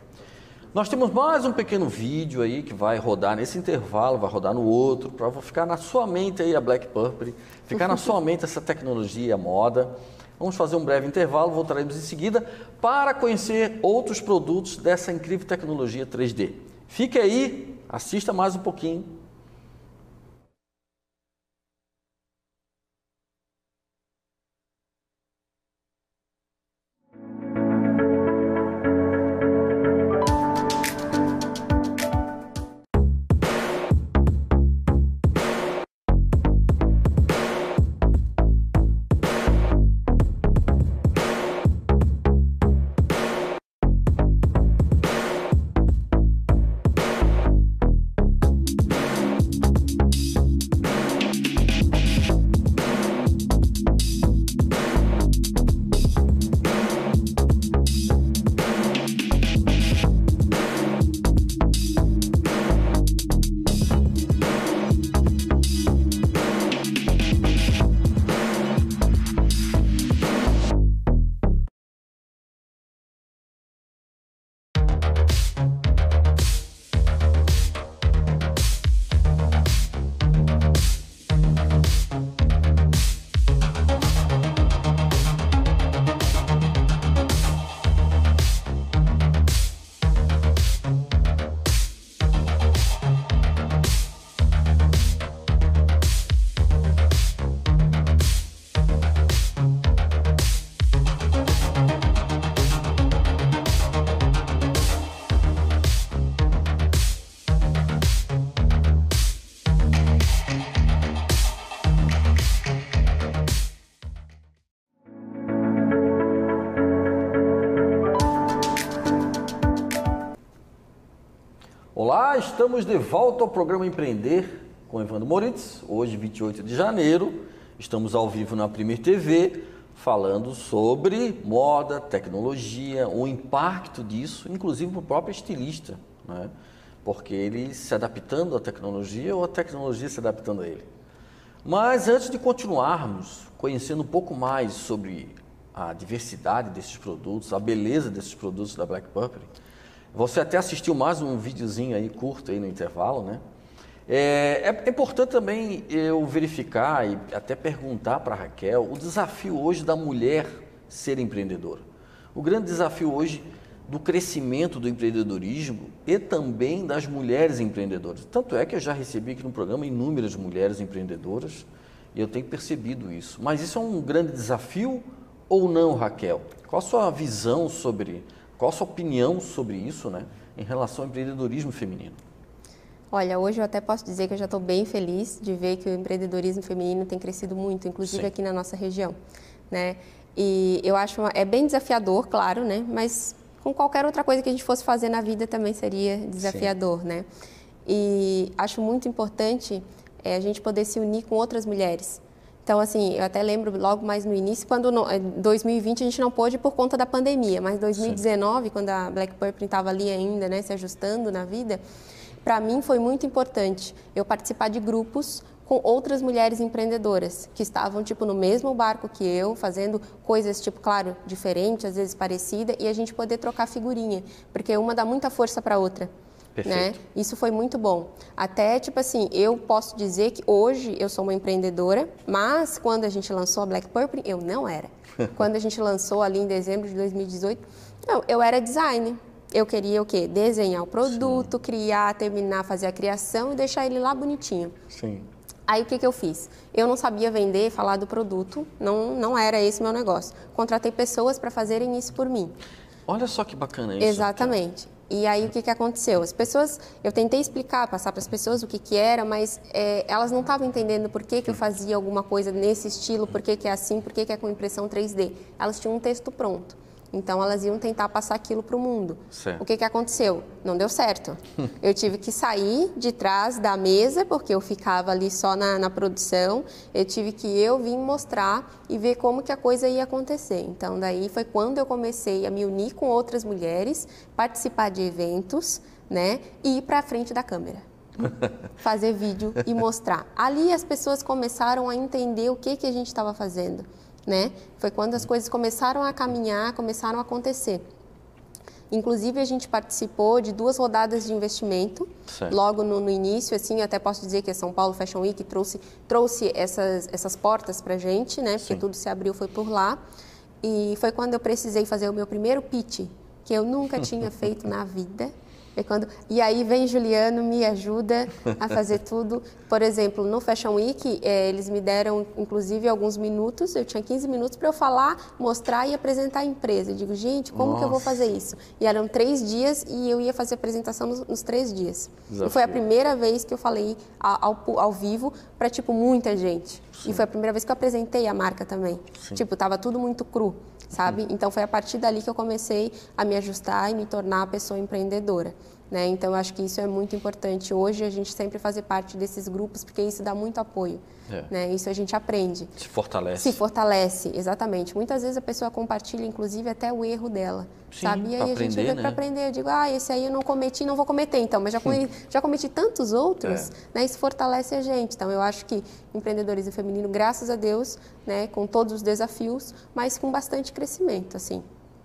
Nós temos mais um pequeno vídeo aí que vai rodar nesse intervalo, vai rodar no outro, para ficar na sua mente aí a Black Purple, ficar na sua (laughs) mente essa tecnologia e a moda. Vamos fazer um breve intervalo, voltaremos em seguida para conhecer outros produtos dessa incrível tecnologia 3D. Fique aí, assista mais um pouquinho. Olá, estamos de volta ao programa Empreender com Evandro Moritz. Hoje, 28 de janeiro, estamos ao vivo na Primeir TV falando sobre moda, tecnologia, o impacto disso, inclusive para o próprio estilista, né? porque ele se adaptando à tecnologia ou a tecnologia se adaptando a ele. Mas antes de continuarmos conhecendo um pouco mais sobre a diversidade desses produtos, a beleza desses produtos da Black Purple, você até assistiu mais um videozinho aí curto aí no intervalo, né? É, é importante também eu verificar e até perguntar para Raquel o desafio hoje da mulher ser empreendedora. O grande desafio hoje do crescimento do empreendedorismo e também das mulheres empreendedoras. Tanto é que eu já recebi aqui no programa inúmeras mulheres empreendedoras e eu tenho percebido isso. Mas isso é um grande desafio ou não, Raquel? Qual a sua visão sobre, qual a sua opinião sobre isso, né, em relação ao empreendedorismo feminino? Olha, hoje eu até posso dizer que eu já estou bem feliz de ver que o empreendedorismo feminino tem crescido muito, inclusive Sim. aqui na nossa região, né? E eu acho uma, é bem desafiador, claro, né? Mas com qualquer outra coisa que a gente fosse fazer na vida também seria desafiador, Sim. né? E acho muito importante é, a gente poder se unir com outras mulheres. Então, assim, eu até lembro logo mais no início, quando no, 2020 a gente não pôde por conta da pandemia, mas 2019, Sim. quando a Black Purple estava ali ainda, né, se ajustando na vida, para mim foi muito importante eu participar de grupos com outras mulheres empreendedoras que estavam tipo no mesmo barco que eu, fazendo coisas tipo, claro, diferentes, às vezes parecida, e a gente poder trocar figurinha, porque uma dá muita força para a outra. Né? Isso foi muito bom. Até, tipo assim, eu posso dizer que hoje eu sou uma empreendedora, mas quando a gente lançou a Black Purple, eu não era. (laughs) quando a gente lançou ali em dezembro de 2018, não, eu era designer. Eu queria o quê? Desenhar o produto, Sim. criar, terminar, fazer a criação e deixar ele lá bonitinho. Sim. Aí o que, que eu fiz? Eu não sabia vender, falar do produto, não, não era esse meu negócio. Contratei pessoas para fazerem isso por mim. Olha só que bacana isso. Exatamente. E aí o que, que aconteceu? As pessoas, eu tentei explicar, passar para as pessoas o que, que era, mas é, elas não estavam entendendo por que, que eu fazia alguma coisa nesse estilo, por que, que é assim, por que, que é com impressão 3D. Elas tinham um texto pronto. Então elas iam tentar passar aquilo para o mundo. Certo. O que, que aconteceu? Não deu certo. (laughs) eu tive que sair de trás da mesa, porque eu ficava ali só na, na, produção. Eu tive que eu vir mostrar e ver como que a coisa ia acontecer. Então daí foi quando eu comecei a me unir com outras mulheres, participar de eventos, né, e ir para a frente da câmera. (laughs) fazer vídeo e mostrar. Ali as pessoas começaram a entender o que, que a gente estava fazendo né? Foi quando as coisas começaram a caminhar, começaram a acontecer. Inclusive, a gente participou de duas rodadas de investimento, certo. logo no, no, início, assim, até posso dizer que a São Paulo Fashion Week trouxe, trouxe essas, essas portas para a gente, né? Porque Sim. tudo se abriu, foi por lá. E foi quando eu precisei fazer o meu primeiro pitch, que eu nunca tinha (laughs) feito na vida. É quando... E aí vem Juliano, me ajuda a fazer (laughs) tudo. Por exemplo, no Fashion Week, é, eles me deram, inclusive, alguns minutos. Eu tinha 15 minutos para eu falar, mostrar e apresentar a empresa. Eu digo, gente, como Nossa. que eu vou fazer isso? E eram três dias e eu ia fazer a apresentação nos, nos três dias. Desafio. E foi a primeira vez que eu falei ao, ao, ao vivo para, tipo, muita gente. Sim. E foi a primeira vez que eu apresentei a marca também. Sim. Tipo, tava tudo muito cru sabe? Então foi a partir dali que eu comecei a me ajustar e me tornar a pessoa empreendedora. Né? Então, acho que isso é muito importante. Hoje, a gente sempre fazer parte desses grupos, porque isso dá muito apoio. É. Né? Isso a gente aprende. Se fortalece. Se fortalece, exatamente. Muitas vezes a pessoa compartilha, inclusive, até o erro dela. Sim, sabe? E aí a gente vê né? para aprender. Eu digo, ah, esse aí eu não cometi, não vou cometer, então. Mas já cometi, já cometi tantos outros, é. né? Isso fortalece a gente. Então, eu acho que empreendedorismo feminino, graças a Deus, né? com todos os desafios, mas com bastante crescimento, assim.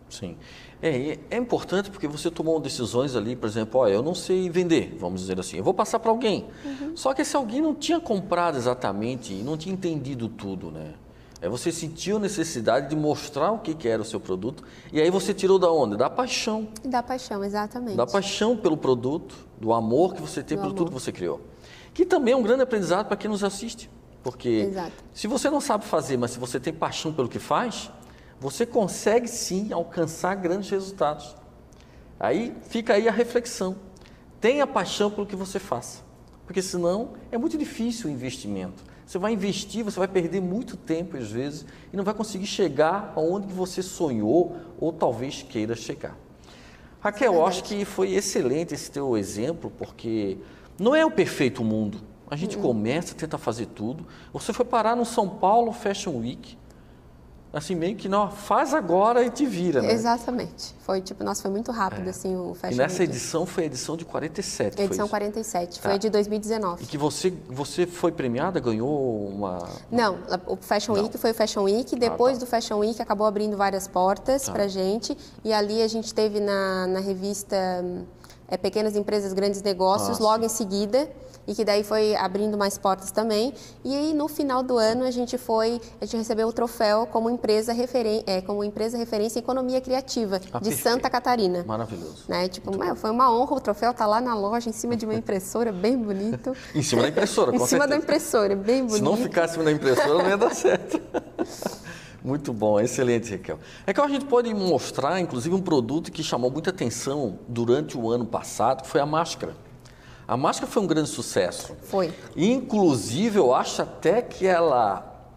Sim. É, é importante porque você tomou decisões ali, por exemplo, ó, eu não sei vender, vamos dizer assim, eu vou passar para alguém. Uhum. Só que esse alguém não tinha comprado exatamente e não tinha entendido tudo, né? É, você sentiu necessidade de mostrar o que, que era o seu produto e aí você tirou da onde? Da paixão. Da paixão, exatamente. Da paixão pelo produto, do amor que você tem do pelo amor. tudo que você criou. Que também é um grande aprendizado para quem nos assiste. Porque Exato. se você não sabe fazer, mas se você tem paixão pelo que faz, você consegue sim alcançar grandes resultados. Aí fica aí a reflexão. Tenha paixão pelo que você faça, porque senão é muito difícil o investimento. Você vai investir, você vai perder muito tempo às vezes e não vai conseguir chegar aonde você sonhou ou talvez queira chegar. Raquel, eu acho que foi excelente esse teu exemplo, porque não é o perfeito mundo. A gente uhum. começa, tenta fazer tudo. Você foi parar no São Paulo Fashion Week, assim, meio que não, faz agora e te vira, né? Exatamente. Foi tipo, nossa, foi muito rápido, é. assim, o Fashion E nessa Week. edição foi a edição de 47, Edição 47, foi tá. de 2019. E que você, você foi premiada, ganhou uma... Não, o Fashion não. Week foi o Fashion Week, depois ah, tá. do Fashion Week acabou abrindo várias portas tá. pra gente, e ali a gente teve na, na revista é, pequenas empresas, grandes negócios, Ah, logo em seguida, e que daí foi abrindo mais portas também. E aí, no final do ano, a gente foi, a gente recebeu o troféu como empresa, referen é, como empresa referência em economia criativa Ah, de perfeito. Santa Catarina. Maravilhoso. Né? Tipo, foi uma honra, o troféu tá lá na loja, em cima de uma (laughs) impressora, bem bonito. Em cima da impressora, (laughs) em com cima da certeza. impressora, bem bonito. Se não em cima da impressora, não ia dar certo. (laughs) Muito bom, excelente, Raquel. Raquel, a gente pode mostrar, inclusive, um produto que chamou muita atenção durante o ano passado, que foi a máscara. A máscara foi um grande sucesso. Foi. Inclusive, eu acho até que ela,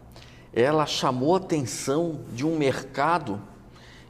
ela chamou a atenção de um mercado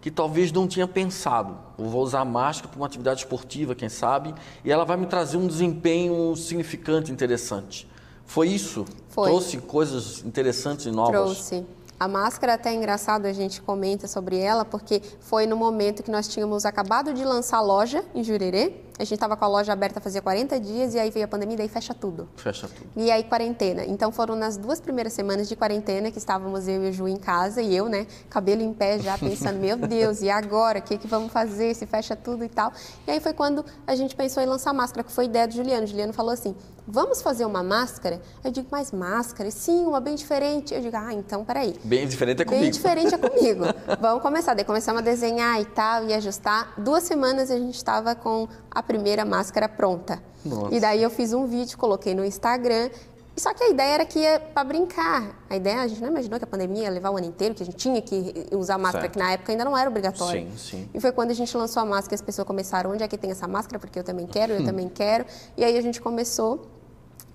que talvez não tinha pensado. Eu vou usar a máscara para uma atividade esportiva, quem sabe, e ela vai me trazer um desempenho significante, interessante. Foi isso? Foi. Trouxe coisas interessantes e novas? Trouxe. A máscara até é engraçado, a gente comenta sobre ela, porque foi no momento que nós tínhamos acabado de lançar a loja em Jurerê. A gente estava com a loja aberta fazia 40 dias e aí veio a pandemia e daí fecha tudo. Fecha tudo. E aí, quarentena. Então, foram nas duas primeiras semanas de quarentena que estávamos eu e o Ju em casa e eu, né, cabelo em pé já, pensando, meu Deus, e agora? O que, que vamos fazer? Se fecha tudo e tal. E aí foi quando a gente pensou em lançar máscara, que foi ideia do Juliano. O Juliano falou assim: vamos fazer uma máscara? Eu digo, mas máscara? Sim, uma bem diferente. Eu digo, ah, então peraí. Bem diferente é comigo. Bem diferente é (laughs) comigo. Vamos começar. Daí começamos a desenhar e tal, e ajustar. Duas semanas a gente estava com a primeira máscara pronta. Nossa. E daí eu fiz um vídeo, coloquei no Instagram. Só que a ideia era que ia para brincar. A ideia, a gente não imaginou que a pandemia ia levar o ano inteiro, que a gente tinha que usar máscara, Certo. que na época ainda não era obrigatório. Sim, sim. E foi quando a gente lançou a máscara, as pessoas começaram, onde é que tem essa máscara? Porque eu também quero, eu (laughs) também quero. E aí a gente começou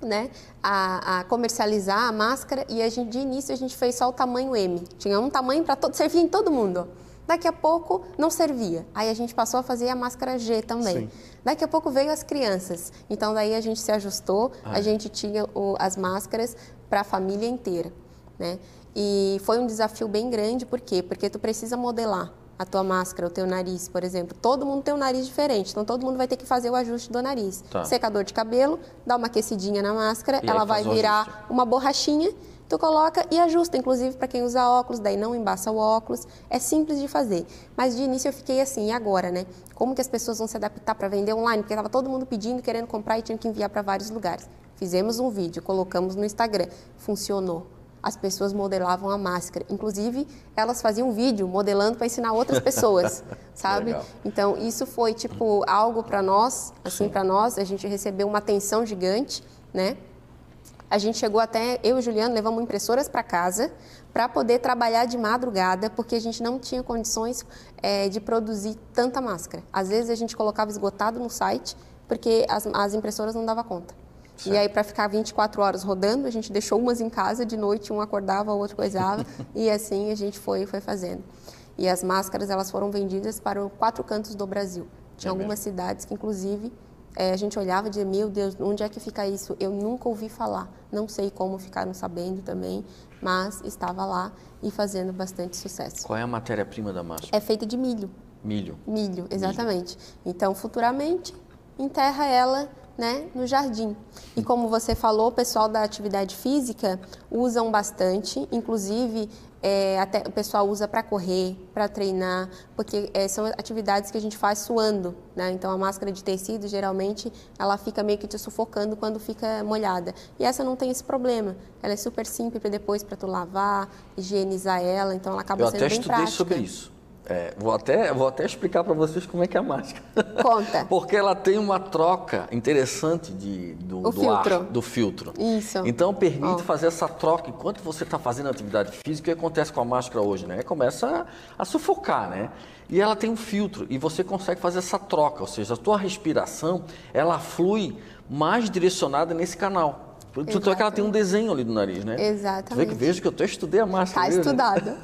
né, a, a comercializar a máscara e a gente, de início a gente fez só o tamanho M. Tinha um tamanho para todo, (laughs) servia em todo mundo. Daqui a pouco não servia. Aí a gente passou a fazer a máscara G também. Sim. Daqui a pouco veio as crianças. Então daí a gente se ajustou, a gente tinha o- as máscaras para a família inteira, né? E foi um desafio bem grande, por quê? Porque tu precisa modelar a tua máscara, o teu nariz, por exemplo. Todo mundo tem um nariz diferente, então todo mundo vai ter que fazer o ajuste do nariz. Tá. Secador de cabelo, dá uma aquecidinha na máscara, E ela vai virar uma borrachinha, tu coloca e ajusta, inclusive para quem usa óculos, daí não embaça o óculos. É simples de fazer. Mas de início eu fiquei assim, e agora, né? Como que as pessoas vão se adaptar para vender online? Porque estava todo mundo pedindo, querendo comprar e tinha que enviar para vários lugares. Fizemos um vídeo, colocamos no Instagram, funcionou. As pessoas modelavam a máscara. Inclusive, elas faziam vídeo modelando para ensinar outras pessoas, (laughs) sabe? Legal. Então, isso foi tipo algo para nós, assim, para nós, a gente recebeu uma atenção gigante, né? A gente chegou até, eu e o Juliano levamos impressoras para casa para poder trabalhar de madrugada, porque a gente não tinha condições eh, de produzir tanta máscara. Às vezes a gente colocava esgotado no site, porque as, as impressoras não davam conta. E aí, para ficar 24 horas rodando, a gente deixou umas em casa, de noite um acordava, o outro coisava, (laughs) e assim a gente foi, foi fazendo. E as máscaras, elas foram vendidas para quatro cantos do Brasil. Tinha É algumas cidades que, inclusive, eh, a gente olhava e dizia, meu Deus, onde é que fica isso? Eu nunca ouvi falar. Não sei como ficaram sabendo também, mas estava lá e fazendo bastante sucesso. Qual é a matéria-prima da máscara? É feita de milho. Milho. Milho, exatamente. Então, futuramente, enterra ela né, no jardim. E como você falou, o pessoal da atividade física usam bastante, inclusive é, até o pessoal usa para correr, para treinar, porque é, são atividades que a gente faz suando, né? Então a máscara de tecido geralmente ela fica meio que te sufocando quando fica molhada. E essa não tem esse problema. Ela é super simples depois para tu lavar, higienizar ela, então ela acaba Eu sendo até bem estudei prática. sobre isso. É, vou, até, vou até explicar para vocês como é que é a máscara. Conta. (laughs) Porque ela tem uma troca interessante de, do, do filtro. ar, do filtro. Isso. Então permite Ó. fazer essa troca enquanto você está fazendo atividade física. O que acontece com a máscara hoje, né? Começa a, a sufocar, né? E ela tem um filtro e você consegue fazer essa troca, ou seja, a tua respiração ela flui mais direcionada nesse canal. Tanto é que ela tem um desenho ali no nariz, né? Tu vê Exatamente. que vejo que eu até estudei a máscara. Tá né? estudado.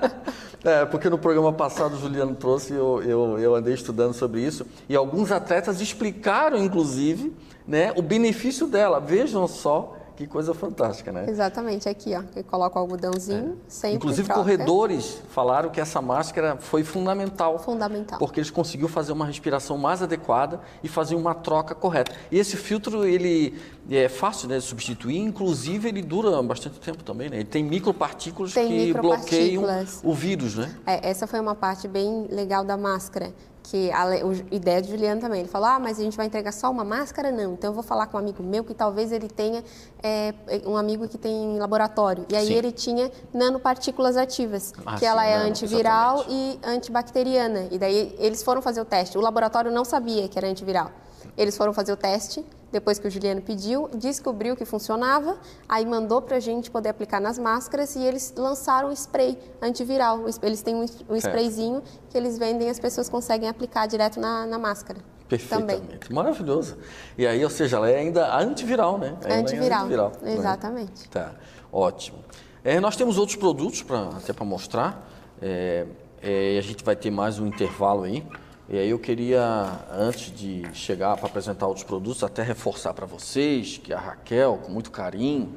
(laughs) É, porque no programa passado o Juliano trouxe, eu, eu, eu andei estudando sobre isso, e alguns atletas explicaram, inclusive, né, o benefício dela. Vejam só que coisa fantástica, né? Exatamente, aqui, ó. Eu coloco o algodãozinho, sempre É. Inclusive, troca. corredores falaram que essa máscara foi fundamental. Fundamental. Porque eles conseguiu fazer uma respiração mais adequada e fazer uma troca correta. E esse filtro, ele é fácil né, de substituir, inclusive ele dura bastante tempo também, né? Ele tem micropartículas Tem que bloqueiam micropartículas. o vírus, né? É, essa foi uma parte bem legal da máscara, que a, a ideia de Juliano também. Ele falou: ah, mas a gente vai entregar só uma máscara? Não. Então eu vou falar com um amigo meu que talvez ele tenha é, um amigo que tem laboratório. E aí sim. ele tinha nanopartículas ativas, ah, que ela é antiviral exatamente. e antibacteriana. E daí eles foram fazer o teste. O laboratório não sabia que era antiviral. Eles foram fazer o teste, depois que o Juliano pediu, descobriu que funcionava, aí mandou para a gente poder aplicar nas máscaras e eles lançaram um spray antiviral. Eles têm um, um sprayzinho que eles vendem e as pessoas conseguem aplicar direto na, na máscara. Perfeitamente. Também. Maravilhoso. E aí, ou seja, ela é ainda antiviral, né? Ela antiviral. É antiviral. Né? Exatamente. Né? Tá, ótimo. É, nós temos outros produtos pra, até para mostrar. É, é, a gente vai ter mais um intervalo aí. E aí eu queria, antes de chegar para apresentar outros produtos, até reforçar para vocês que a Raquel, com muito carinho,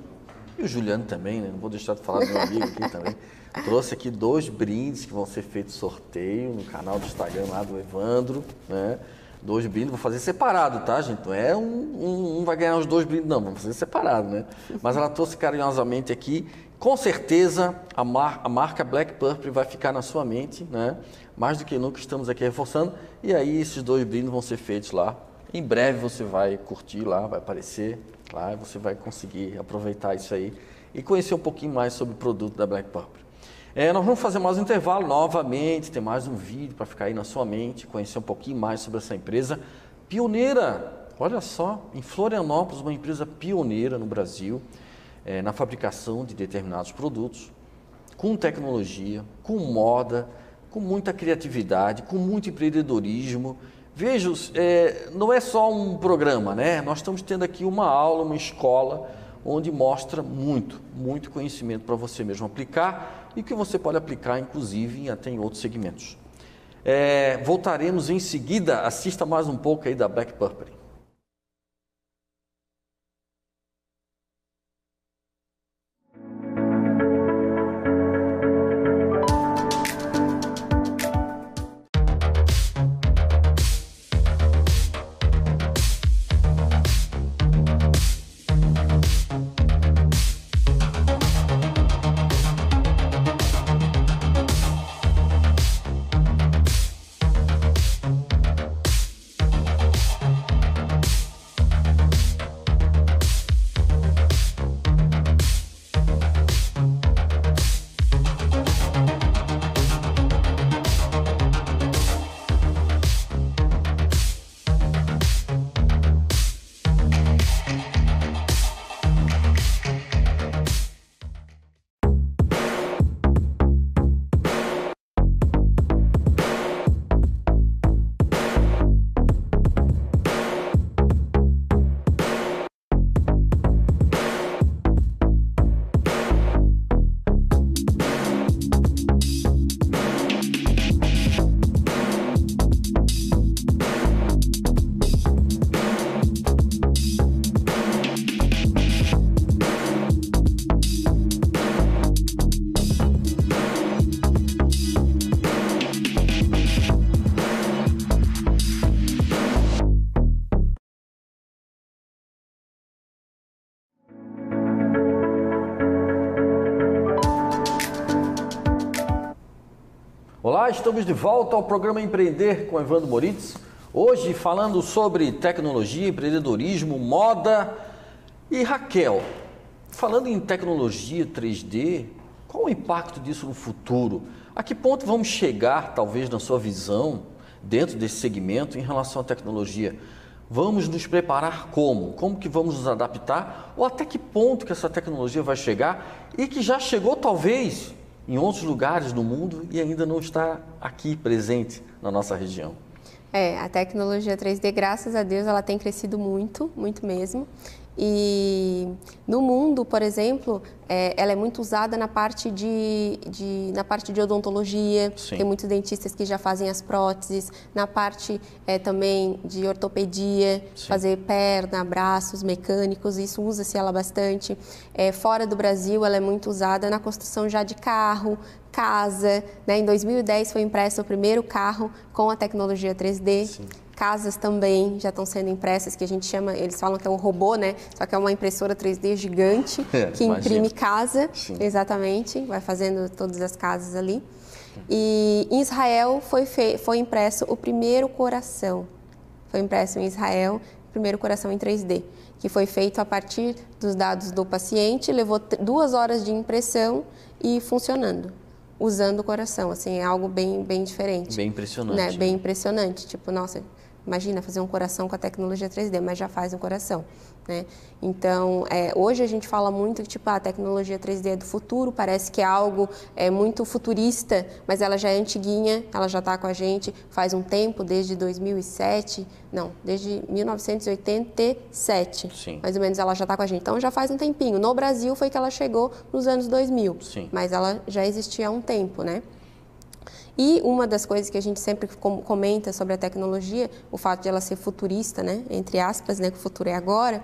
e o Juliano também, né? não vou deixar de falar do meu amigo aqui (laughs) também, trouxe aqui dois brindes que vão ser feitos sorteio no canal do Instagram lá do Evandro, né? Dois brindes, vou fazer separado, tá, gente? Não é um, um, um vai ganhar os dois brindes, não, vamos fazer separado, né? Mas ela trouxe carinhosamente aqui com certeza a, mar, a, marca Black Purple vai ficar na sua mente, né? Mais do que nunca estamos aqui reforçando. E aí esses dois brindes vão ser feitos lá. Em breve você vai curtir lá, vai aparecer lá, e você vai conseguir aproveitar isso aí e conhecer um pouquinho mais sobre o produto da Black Purple. É, nós vamos fazer mais um intervalo novamente, tem mais um vídeo para ficar aí na sua mente, conhecer um pouquinho mais sobre essa empresa pioneira. Olha só, em Florianópolis, uma empresa pioneira no Brasil é, na fabricação de determinados produtos, com tecnologia, com moda, com muita criatividade, com muito empreendedorismo. Veja, é, não é só um programa, né? Nós estamos tendo aqui uma aula, uma escola, onde mostra muito, muito conhecimento para você mesmo aplicar e que você pode aplicar, inclusive, até em outros segmentos. É, voltaremos em seguida, assista mais um pouco aí da Black Purple. Olá, estamos de volta ao programa Empreender com Evandro Moritz. Hoje falando sobre tecnologia, empreendedorismo, moda e Raquel. Falando em tecnologia 3D, qual o impacto disso no futuro? A que ponto vamos chegar, talvez, na sua visão, dentro desse segmento, em relação à tecnologia? Vamos nos preparar como? Como que vamos nos adaptar? Ou até que ponto que essa tecnologia vai chegar e que já chegou, talvez, em outros lugares do mundo e ainda não está aqui presente na nossa região. É, a tecnologia 3D, graças a Deus, ela tem crescido muito, muito mesmo. E no mundo, por exemplo, é, ela é muito usada na parte de, de na parte de odontologia. Sim. Tem muitos dentistas que já fazem as próteses. Na parte é, também de ortopedia, Sim. fazer perna, braços mecânicos. Isso usa-se ela bastante. É, fora do Brasil, ela é muito usada na construção já de carro, casa. Né? Em 2010 foi impresso o primeiro carro com a tecnologia 3D. Sim. Casas também já estão sendo impressas, que a gente chama, eles falam que é um robô, né? Só que é uma impressora 3D gigante é, que imprime casa, Sim. exatamente, vai fazendo todas as casas ali. E em Israel foi, fe... foi impresso o primeiro coração. Foi impresso em Israel o primeiro coração em 3D, que foi feito a partir dos dados do paciente, levou duas horas de impressão e funcionando usando o coração, assim, é algo bem, bem diferente. Bem impressionante. Né? Bem impressionante, tipo, nossa, imagina fazer um coração com a tecnologia 3D, mas já faz um coração. Né? Então, é, hoje a gente fala muito que tipo, ah, a tecnologia 3D é do futuro, parece que é algo é, muito futurista, mas ela já é antiguinha, ela já está com a gente faz um tempo, desde 2007, não, desde 1987, Sim. mais ou menos ela já está com a gente. Então, já faz um tempinho. No Brasil foi que ela chegou nos anos 2000, Sim. mas ela já existia há um tempo, né? E uma das coisas que a gente sempre comenta sobre a tecnologia, o fato de ela ser futurista, né, entre aspas, né, que o futuro é agora,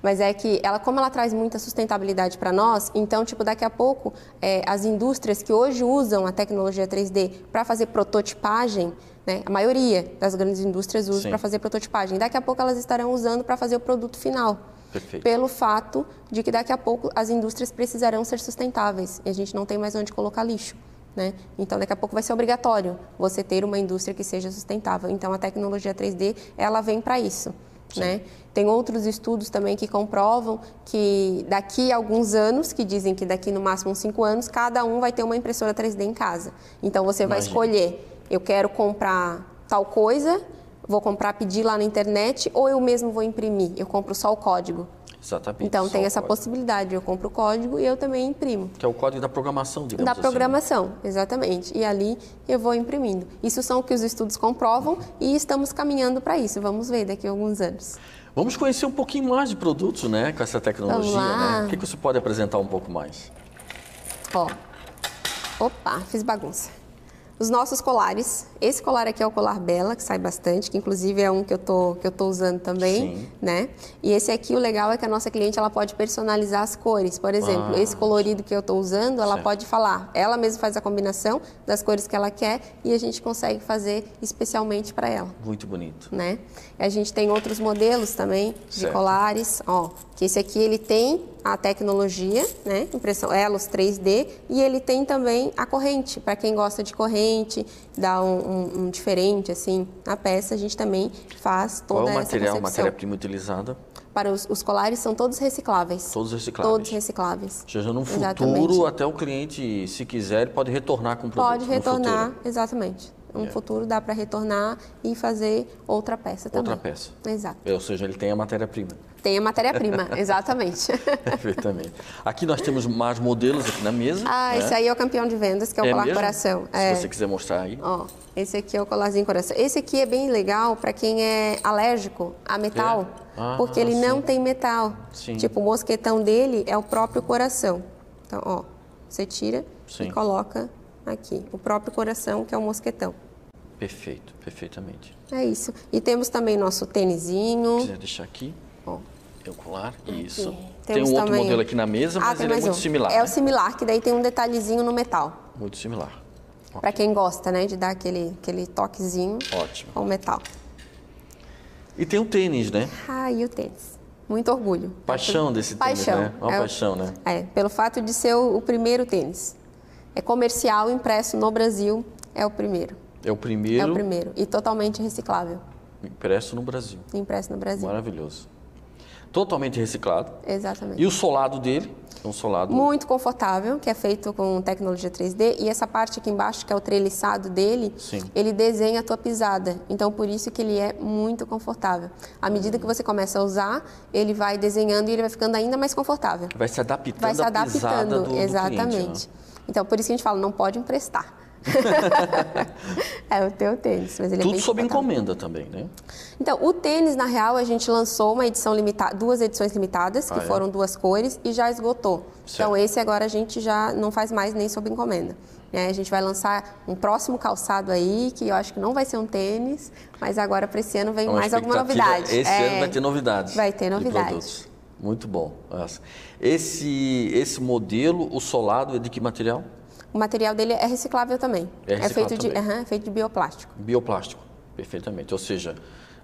mas é que ela, como ela traz muita sustentabilidade para nós, então, tipo, daqui a pouco, é, as indústrias que hoje usam a tecnologia 3D para fazer prototipagem, né, a maioria das grandes indústrias usa para fazer prototipagem, daqui a pouco elas estarão usando para fazer o produto final. Perfeito. Pelo fato de que daqui a pouco as indústrias precisarão ser sustentáveis e a gente não tem mais onde colocar lixo. Né? Então, daqui a pouco vai ser obrigatório você ter uma indústria que seja sustentável. Então, a tecnologia 3D, ela vem para isso. Né? Tem outros estudos também que comprovam que daqui a alguns anos, que dizem que daqui no máximo cinco anos, cada um vai ter uma impressora 3D em casa. Então, você vai escolher, eu quero comprar tal coisa, vou comprar, pedir lá na internet, ou eu mesmo vou imprimir, eu compro só o código. Exatamente. Então tem essa código. possibilidade, eu compro o código e eu também imprimo. Que é o código da programação, digamos Da assim. programação, exatamente. E ali eu vou imprimindo. Isso são o que os estudos comprovam e estamos caminhando para isso. Vamos ver daqui a alguns anos. Vamos conhecer um pouquinho mais de produtos, né, com essa tecnologia, né? O que que você pode apresentar um pouco mais? Ó. Opa, fiz bagunça. Os nossos colares. Esse colar aqui é o colar Bela, que sai bastante, que inclusive é um que eu tô, que eu tô usando também, Sim. né? E esse aqui, o legal é que a nossa cliente ela pode personalizar as cores. Por exemplo, Ah, esse colorido que eu tô usando, ela certo. pode falar. Ela mesma faz a combinação das cores que ela quer e a gente consegue fazer especialmente para ela Muito bonito. né? A gente tem outros modelos também de Certo. colares, ó, que esse aqui ele tem a tecnologia, né, impressão elos 3D e ele tem também a corrente, para quem gosta de corrente, dá um, um- um diferente assim na peça, a gente também faz toda Qual é o material, matéria-prima utilizada? Para os, os colares são todos recicláveis. Todos recicláveis. Todos recicláveis. Ou seja, no futuro, Exatamente. até o cliente, se quiser, pode retornar com o produto. Pode retornar, exatamente. No É. futuro dá para retornar e fazer outra peça também. Outra peça. Exato. Ou seja, ele tem a matéria-prima. Tem a matéria-prima, (laughs) exatamente. Perfeitamente. Aqui nós temos mais modelos aqui na mesa. Ah, né? esse aí é o campeão de vendas, que é o É colar mesmo? coração. Se É. você quiser mostrar aí. Ó, esse aqui é o colarzinho coração. Esse aqui é bem legal para quem é alérgico a metal, É? Ah, porque ele não sim. tem metal. Sim. Tipo, o mosquetão dele é o próprio coração. Então, ó, você tira Sim. e coloca aqui, o próprio coração, que é o mosquetão. Perfeito, perfeitamente. É isso. E temos também nosso tênisinho. Se quiser deixar aqui, É colar. Isso. Aqui. Tem um outro também- modelo aqui na mesa, Ah, mas tem ele é muito um. similar. É né? o similar, que daí tem um detalhezinho no metal. Muito similar. Para quem gosta, né, de dar aquele, aquele toquezinho Ótimo. ao metal. E tem o tênis, né? Ah, e o tênis. Muito orgulho. Paixão desse tênis, paixão. né? Uma É paixão, né? É, pelo fato de ser o, o primeiro tênis. É comercial, impresso no Brasil, é o primeiro. É o primeiro É o primeiro. E totalmente reciclável, impresso no Brasil. impresso no Brasil. Maravilhoso. Totalmente reciclado. Exatamente. E o solado dele é um solado Muito confortável, que é feito com tecnologia 3D. E essa parte aqui embaixo, que é o treliçado dele, Sim. ele desenha a tua pisada. Então, por isso que ele é muito confortável. À medida que você começa a usar, ele vai desenhando e ele vai ficando ainda mais confortável. vai se adaptando vai se adaptando, do, do exatamente. cliente, né? Então, por isso que a gente fala, não pode emprestar. (laughs) é o teu tênis, mas ele é Tudo bem sob encomenda também, né? Então, o tênis, na real, a gente lançou uma edição limitada, duas edições limitadas, que Ah, é? foram duas cores, e já esgotou. Certo. Então, esse agora a gente já não faz mais nem sob encomenda. né? A gente vai lançar um próximo calçado aí, que eu acho que não vai ser um tênis, mas agora para esse ano vem É uma mais alguma novidade. Esse É, ano vai ter novidades. Vai ter de novidade. produtos. Muito bom. Esse, esse modelo, o solado, é de que material? O material dele é reciclável também. É reciclável feito de, também. aham, é feito de bioplástico. Bioplástico. Perfeitamente. Ou seja,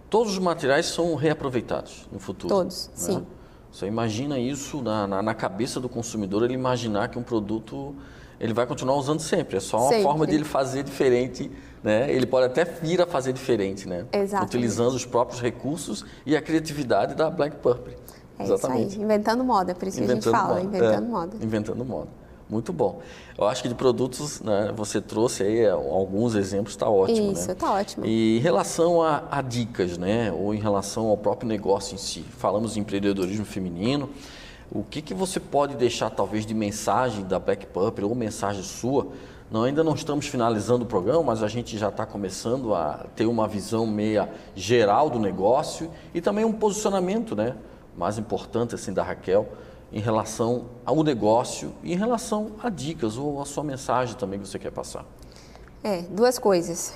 todos os materiais são reaproveitados no futuro. Todos, né? sim. Você imagina isso na, na, na cabeça do consumidor, ele imaginar que um produto ele vai continuar usando sempre. É só uma Sempre. forma de ele fazer diferente, né? Ele pode até vir a fazer diferente, né? Exatamente. Utilizando os próprios recursos e a criatividade da Black Purple. É isso aí, inventando moda, por isso que a gente fala, moda. inventando É, moda. Inventando moda. Muito bom. Eu acho que de produtos, né, você trouxe aí é, alguns exemplos, está ótimo, Isso, né? tá ótimo. E em relação a, a dicas, né, ou em relação ao próprio negócio em si, falamos em empreendedorismo feminino, o que, que você pode deixar talvez de mensagem da Black Purple ou mensagem sua? Não, ainda não estamos finalizando o programa, mas a gente já está começando a ter uma visão meia geral do negócio e também um posicionamento, né, mais importante assim da Raquel em relação ao negócio e em relação a dicas ou a sua mensagem também que você quer passar. É, duas coisas.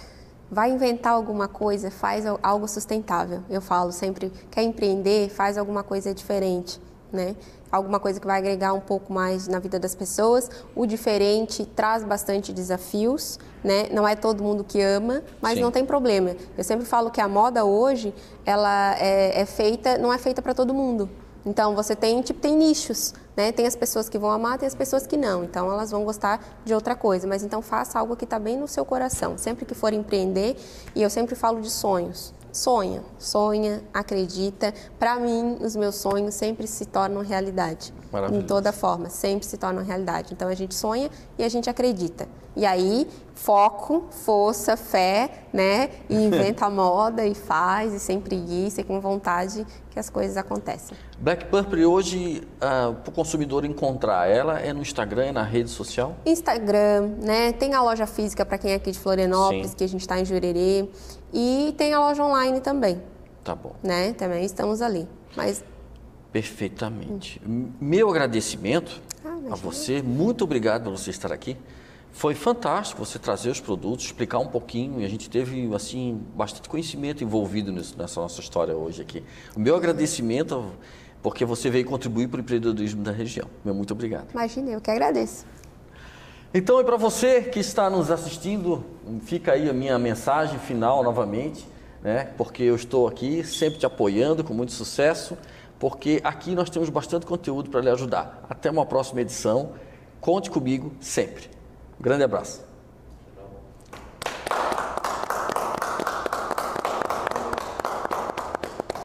Vai inventar alguma coisa, faz al- algo sustentável. Eu falo sempre, quer empreender, faz alguma coisa diferente, né? Alguma coisa que vai agregar um pouco mais na vida das pessoas. O diferente traz bastante desafios, né? Não é todo mundo que ama, mas Sim. não tem problema. Eu sempre falo que a moda hoje, ela é, é feita, não é feita para todo mundo. Então você tem tipo tem nichos, né? Tem as pessoas que vão amar, tem as pessoas que não. Então elas vão gostar de outra coisa. Mas então faça algo que está bem no seu coração. Sempre que for empreender, e eu sempre falo de sonhos. Sonha, sonha, acredita. Para mim, os meus sonhos sempre se tornam realidade. Maravilhoso. Em toda forma, sempre se tornam realidade. Então a gente sonha e a gente acredita. E aí, foco, força, fé, né? E (laughs) inventa a moda e faz, e sem preguiça e com vontade que as coisas acontecem. Black Purple hoje, para o consumidor encontrar ela, é no Instagram, é na rede social? Instagram, né? Tem a loja física para quem é aqui de Florianópolis, Sim. que a gente está em Jurerê. E tem a loja online também, Tá bom. né? Também estamos ali. Mas Perfeitamente. Meu agradecimento Ah, a você, muito obrigado por você estar aqui. Foi fantástico você trazer os produtos, explicar um pouquinho e a gente teve assim bastante conhecimento envolvido nessa nossa história hoje aqui. O meu agradecimento porque você veio contribuir para o empreendedorismo da região. Meu muito obrigado. imagina, eu que agradeço. Então, e para você que está nos assistindo, fica aí a minha mensagem final novamente, né? Porque eu estou aqui sempre te apoiando com muito sucesso, porque aqui nós temos bastante conteúdo para lhe ajudar. Até uma próxima edição. Conte comigo sempre. Um grande abraço.